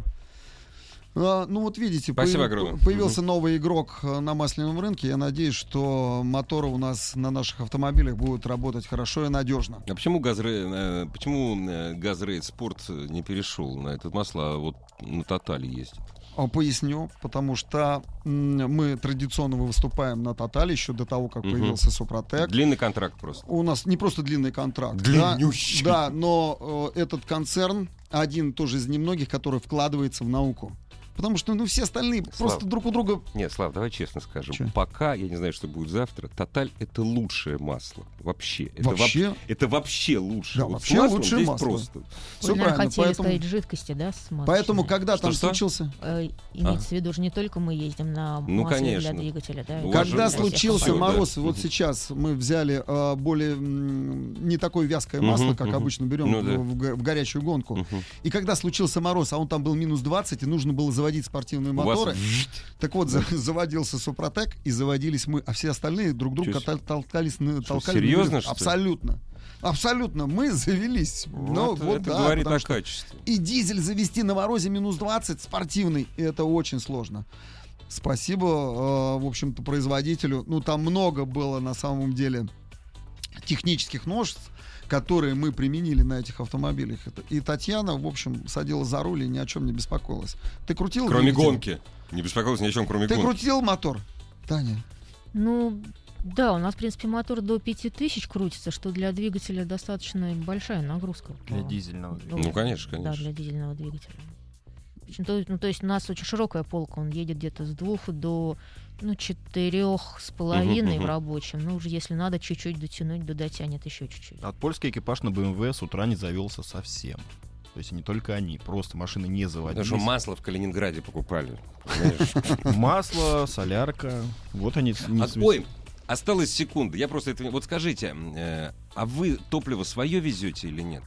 [SPEAKER 2] А, ну вот видите,
[SPEAKER 1] Спасибо
[SPEAKER 2] появ- появился новый игрок э, на масляном рынке. Я надеюсь, что моторы у нас на наших автомобилях будут работать хорошо и надежно.
[SPEAKER 1] А почему Газрей, э, почему э, Газрейд Спорт не перешел на этот масло, а вот на Тотале ездит?
[SPEAKER 2] А, Поясню, потому что мы традиционно выступаем на Тотале еще до того, как
[SPEAKER 1] Мгм.
[SPEAKER 2] появился Супротек.
[SPEAKER 1] Длинный контракт просто.
[SPEAKER 2] У нас не просто длинный контракт.
[SPEAKER 1] Длиннющий.
[SPEAKER 2] Да, да но э, этот концерн один тоже из немногих, который вкладывается в науку. Потому что ну, все остальные просто друг у друга...
[SPEAKER 1] Нет, Слав, давай честно скажем.
[SPEAKER 2] Чё?
[SPEAKER 1] Пока, я не знаю, что будет завтра, Тоталь это лучшее масло. Вообще. Это
[SPEAKER 2] Вообще?
[SPEAKER 1] воп- это вообще лучше.
[SPEAKER 2] Да,
[SPEAKER 1] Вот
[SPEAKER 2] вообще
[SPEAKER 1] с маслом
[SPEAKER 2] лучшее
[SPEAKER 1] здесь
[SPEAKER 2] масло.
[SPEAKER 1] просто.
[SPEAKER 2] Всё
[SPEAKER 3] Вы, наверное,
[SPEAKER 2] правильно,
[SPEAKER 3] хотели
[SPEAKER 2] поэтому-
[SPEAKER 3] сказать жидкости, да, смазочные?
[SPEAKER 2] Поэтому, когда там
[SPEAKER 1] Что-что?
[SPEAKER 2] случился...
[SPEAKER 3] Э, имеется в виду же не только мы ездим на
[SPEAKER 1] Ну,
[SPEAKER 3] масле
[SPEAKER 1] конечно.
[SPEAKER 3] для двигателя, да?
[SPEAKER 2] Когда
[SPEAKER 1] же-
[SPEAKER 2] случился
[SPEAKER 1] да.
[SPEAKER 2] мороз, вот
[SPEAKER 1] Мгм.
[SPEAKER 2] сейчас мы взяли э, более м, не такое вязкое масло, как обычно берем
[SPEAKER 1] Ну
[SPEAKER 2] в,
[SPEAKER 1] да.
[SPEAKER 2] в га- в горячую гонку. И когда случился мороз, а он там был минус 20, и нужно было заводить спортивные
[SPEAKER 1] У вас
[SPEAKER 2] моторы, так вот, за- заводился Супротек, и заводились мы, а все остальные друг друга
[SPEAKER 1] Чё,
[SPEAKER 2] толкались,
[SPEAKER 1] что,
[SPEAKER 2] толкали.
[SPEAKER 1] серьезно, что?
[SPEAKER 2] Абсолютно. Абсолютно. Мы завелись.
[SPEAKER 1] Вот
[SPEAKER 2] вот
[SPEAKER 1] это
[SPEAKER 2] да,
[SPEAKER 1] говорит о качестве.
[SPEAKER 2] и дизель завести на морозе минус 20 спортивный, это очень сложно. Спасибо, э, в общем-то, производителю. Ну, там много было на самом деле технических нож, которые мы применили на этих автомобилях. И Татьяна, в общем, садилась за руль и ни о чем не беспокоилась. Ты крутил?
[SPEAKER 1] Кроме
[SPEAKER 2] двигатель?
[SPEAKER 1] гонки. Не беспокоился ни о чем, кроме
[SPEAKER 2] Ты
[SPEAKER 1] гонки.
[SPEAKER 2] крутил мотор, Таня?
[SPEAKER 3] Ну, да, у нас, в принципе, мотор до 5000 крутится, что для двигателя достаточно большая нагрузка.
[SPEAKER 4] Для дизельного.
[SPEAKER 1] Ну, конечно,
[SPEAKER 3] Да,
[SPEAKER 1] конечно.
[SPEAKER 3] для дизельного двигателя. В то, ну, то есть у нас очень широкая полка, он едет где-то с двух до ну, четырех с половиной
[SPEAKER 1] Мгм,
[SPEAKER 3] в
[SPEAKER 1] мгм.
[SPEAKER 3] рабочем. Ну, уже если надо чуть-чуть дотянуть, да дотянет еще чуть-чуть.
[SPEAKER 4] От польский экипаж на BMW с утра не завелся совсем. То есть не только они, просто машины не
[SPEAKER 1] Потому
[SPEAKER 4] заводились.
[SPEAKER 1] что масло в Калининграде покупали.
[SPEAKER 4] Масло, солярка. Вот они
[SPEAKER 1] А- Ой, осталась секунда. Я просто это... Вот скажите, э, а вы топливо свое везете или нет?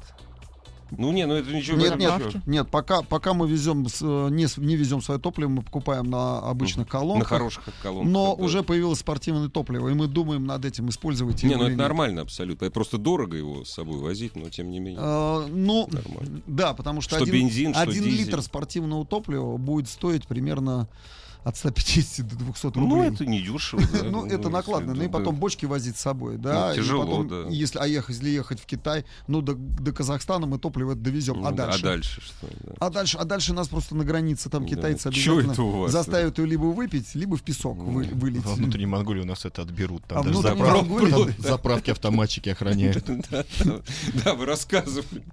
[SPEAKER 1] Ну не, ну это ничего...
[SPEAKER 2] Нет, нет,
[SPEAKER 1] ничего.
[SPEAKER 2] нет, пока, пока мы везем, э, не, не везем свое топливо, мы покупаем на обычных
[SPEAKER 1] На
[SPEAKER 2] колонках.
[SPEAKER 1] хороших колонках.
[SPEAKER 2] Но
[SPEAKER 1] да.
[SPEAKER 2] уже появилось спортивное топливо, и мы думаем над этим, использовать
[SPEAKER 1] Не, ну это
[SPEAKER 2] нет.
[SPEAKER 1] нормально абсолютно. Это просто дорого его с собой возить, но тем не менее.
[SPEAKER 2] Э, ну,
[SPEAKER 1] Нормально.
[SPEAKER 2] да, потому что,
[SPEAKER 1] Что
[SPEAKER 2] один,
[SPEAKER 1] бензин, что
[SPEAKER 2] один
[SPEAKER 1] дизель.
[SPEAKER 2] литр спортивного топлива будет стоить примерно от 150 до 200
[SPEAKER 1] Ну,
[SPEAKER 2] рублей.
[SPEAKER 1] это не дешево. да.
[SPEAKER 2] Ну, это накладно. Ну, и потом бочки возить с собой, да.
[SPEAKER 1] Ну, тяжело, да.
[SPEAKER 2] Если, а ехать, если ехать в Китай, ну, до, до Казахстана мы топливо довезем.
[SPEAKER 1] Ну,
[SPEAKER 2] а
[SPEAKER 1] да,
[SPEAKER 2] дальше?
[SPEAKER 1] А дальше что?
[SPEAKER 2] А дальше, а дальше нас просто на границе там китайцы обязательно заставят ее либо выпить, либо в песок вы,
[SPEAKER 1] Ну,
[SPEAKER 2] вылить.
[SPEAKER 4] Во внутренней Монголии у нас это отберут. Там
[SPEAKER 2] А
[SPEAKER 4] даже заправки автоматчики охраняют.
[SPEAKER 1] Да, вы рассказывали.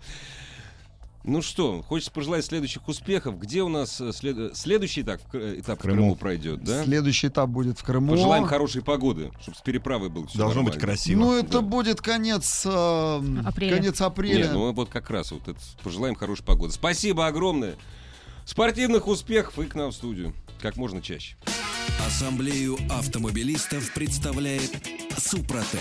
[SPEAKER 1] Ну что, хочется пожелать следующих успехов. Где у нас э, след- э, следующий этап, в Кр- этап в
[SPEAKER 4] Крыму.
[SPEAKER 1] Крыму пройдет, да?
[SPEAKER 2] Следующий этап будет в Крыму.
[SPEAKER 1] Пожелаем хорошей погоды, чтобы с переправой было все
[SPEAKER 4] Должно быть красиво.
[SPEAKER 2] Ну, это
[SPEAKER 1] Да.
[SPEAKER 2] будет конец, э,
[SPEAKER 3] Апреля.
[SPEAKER 2] конец апреля.
[SPEAKER 1] Не, ну вот как раз вот это пожелаем хорошей погоды. Спасибо огромное. Спортивных успехов и к нам в студию. Как можно чаще.
[SPEAKER 5] Ассамблею автомобилистов представляет Супротек.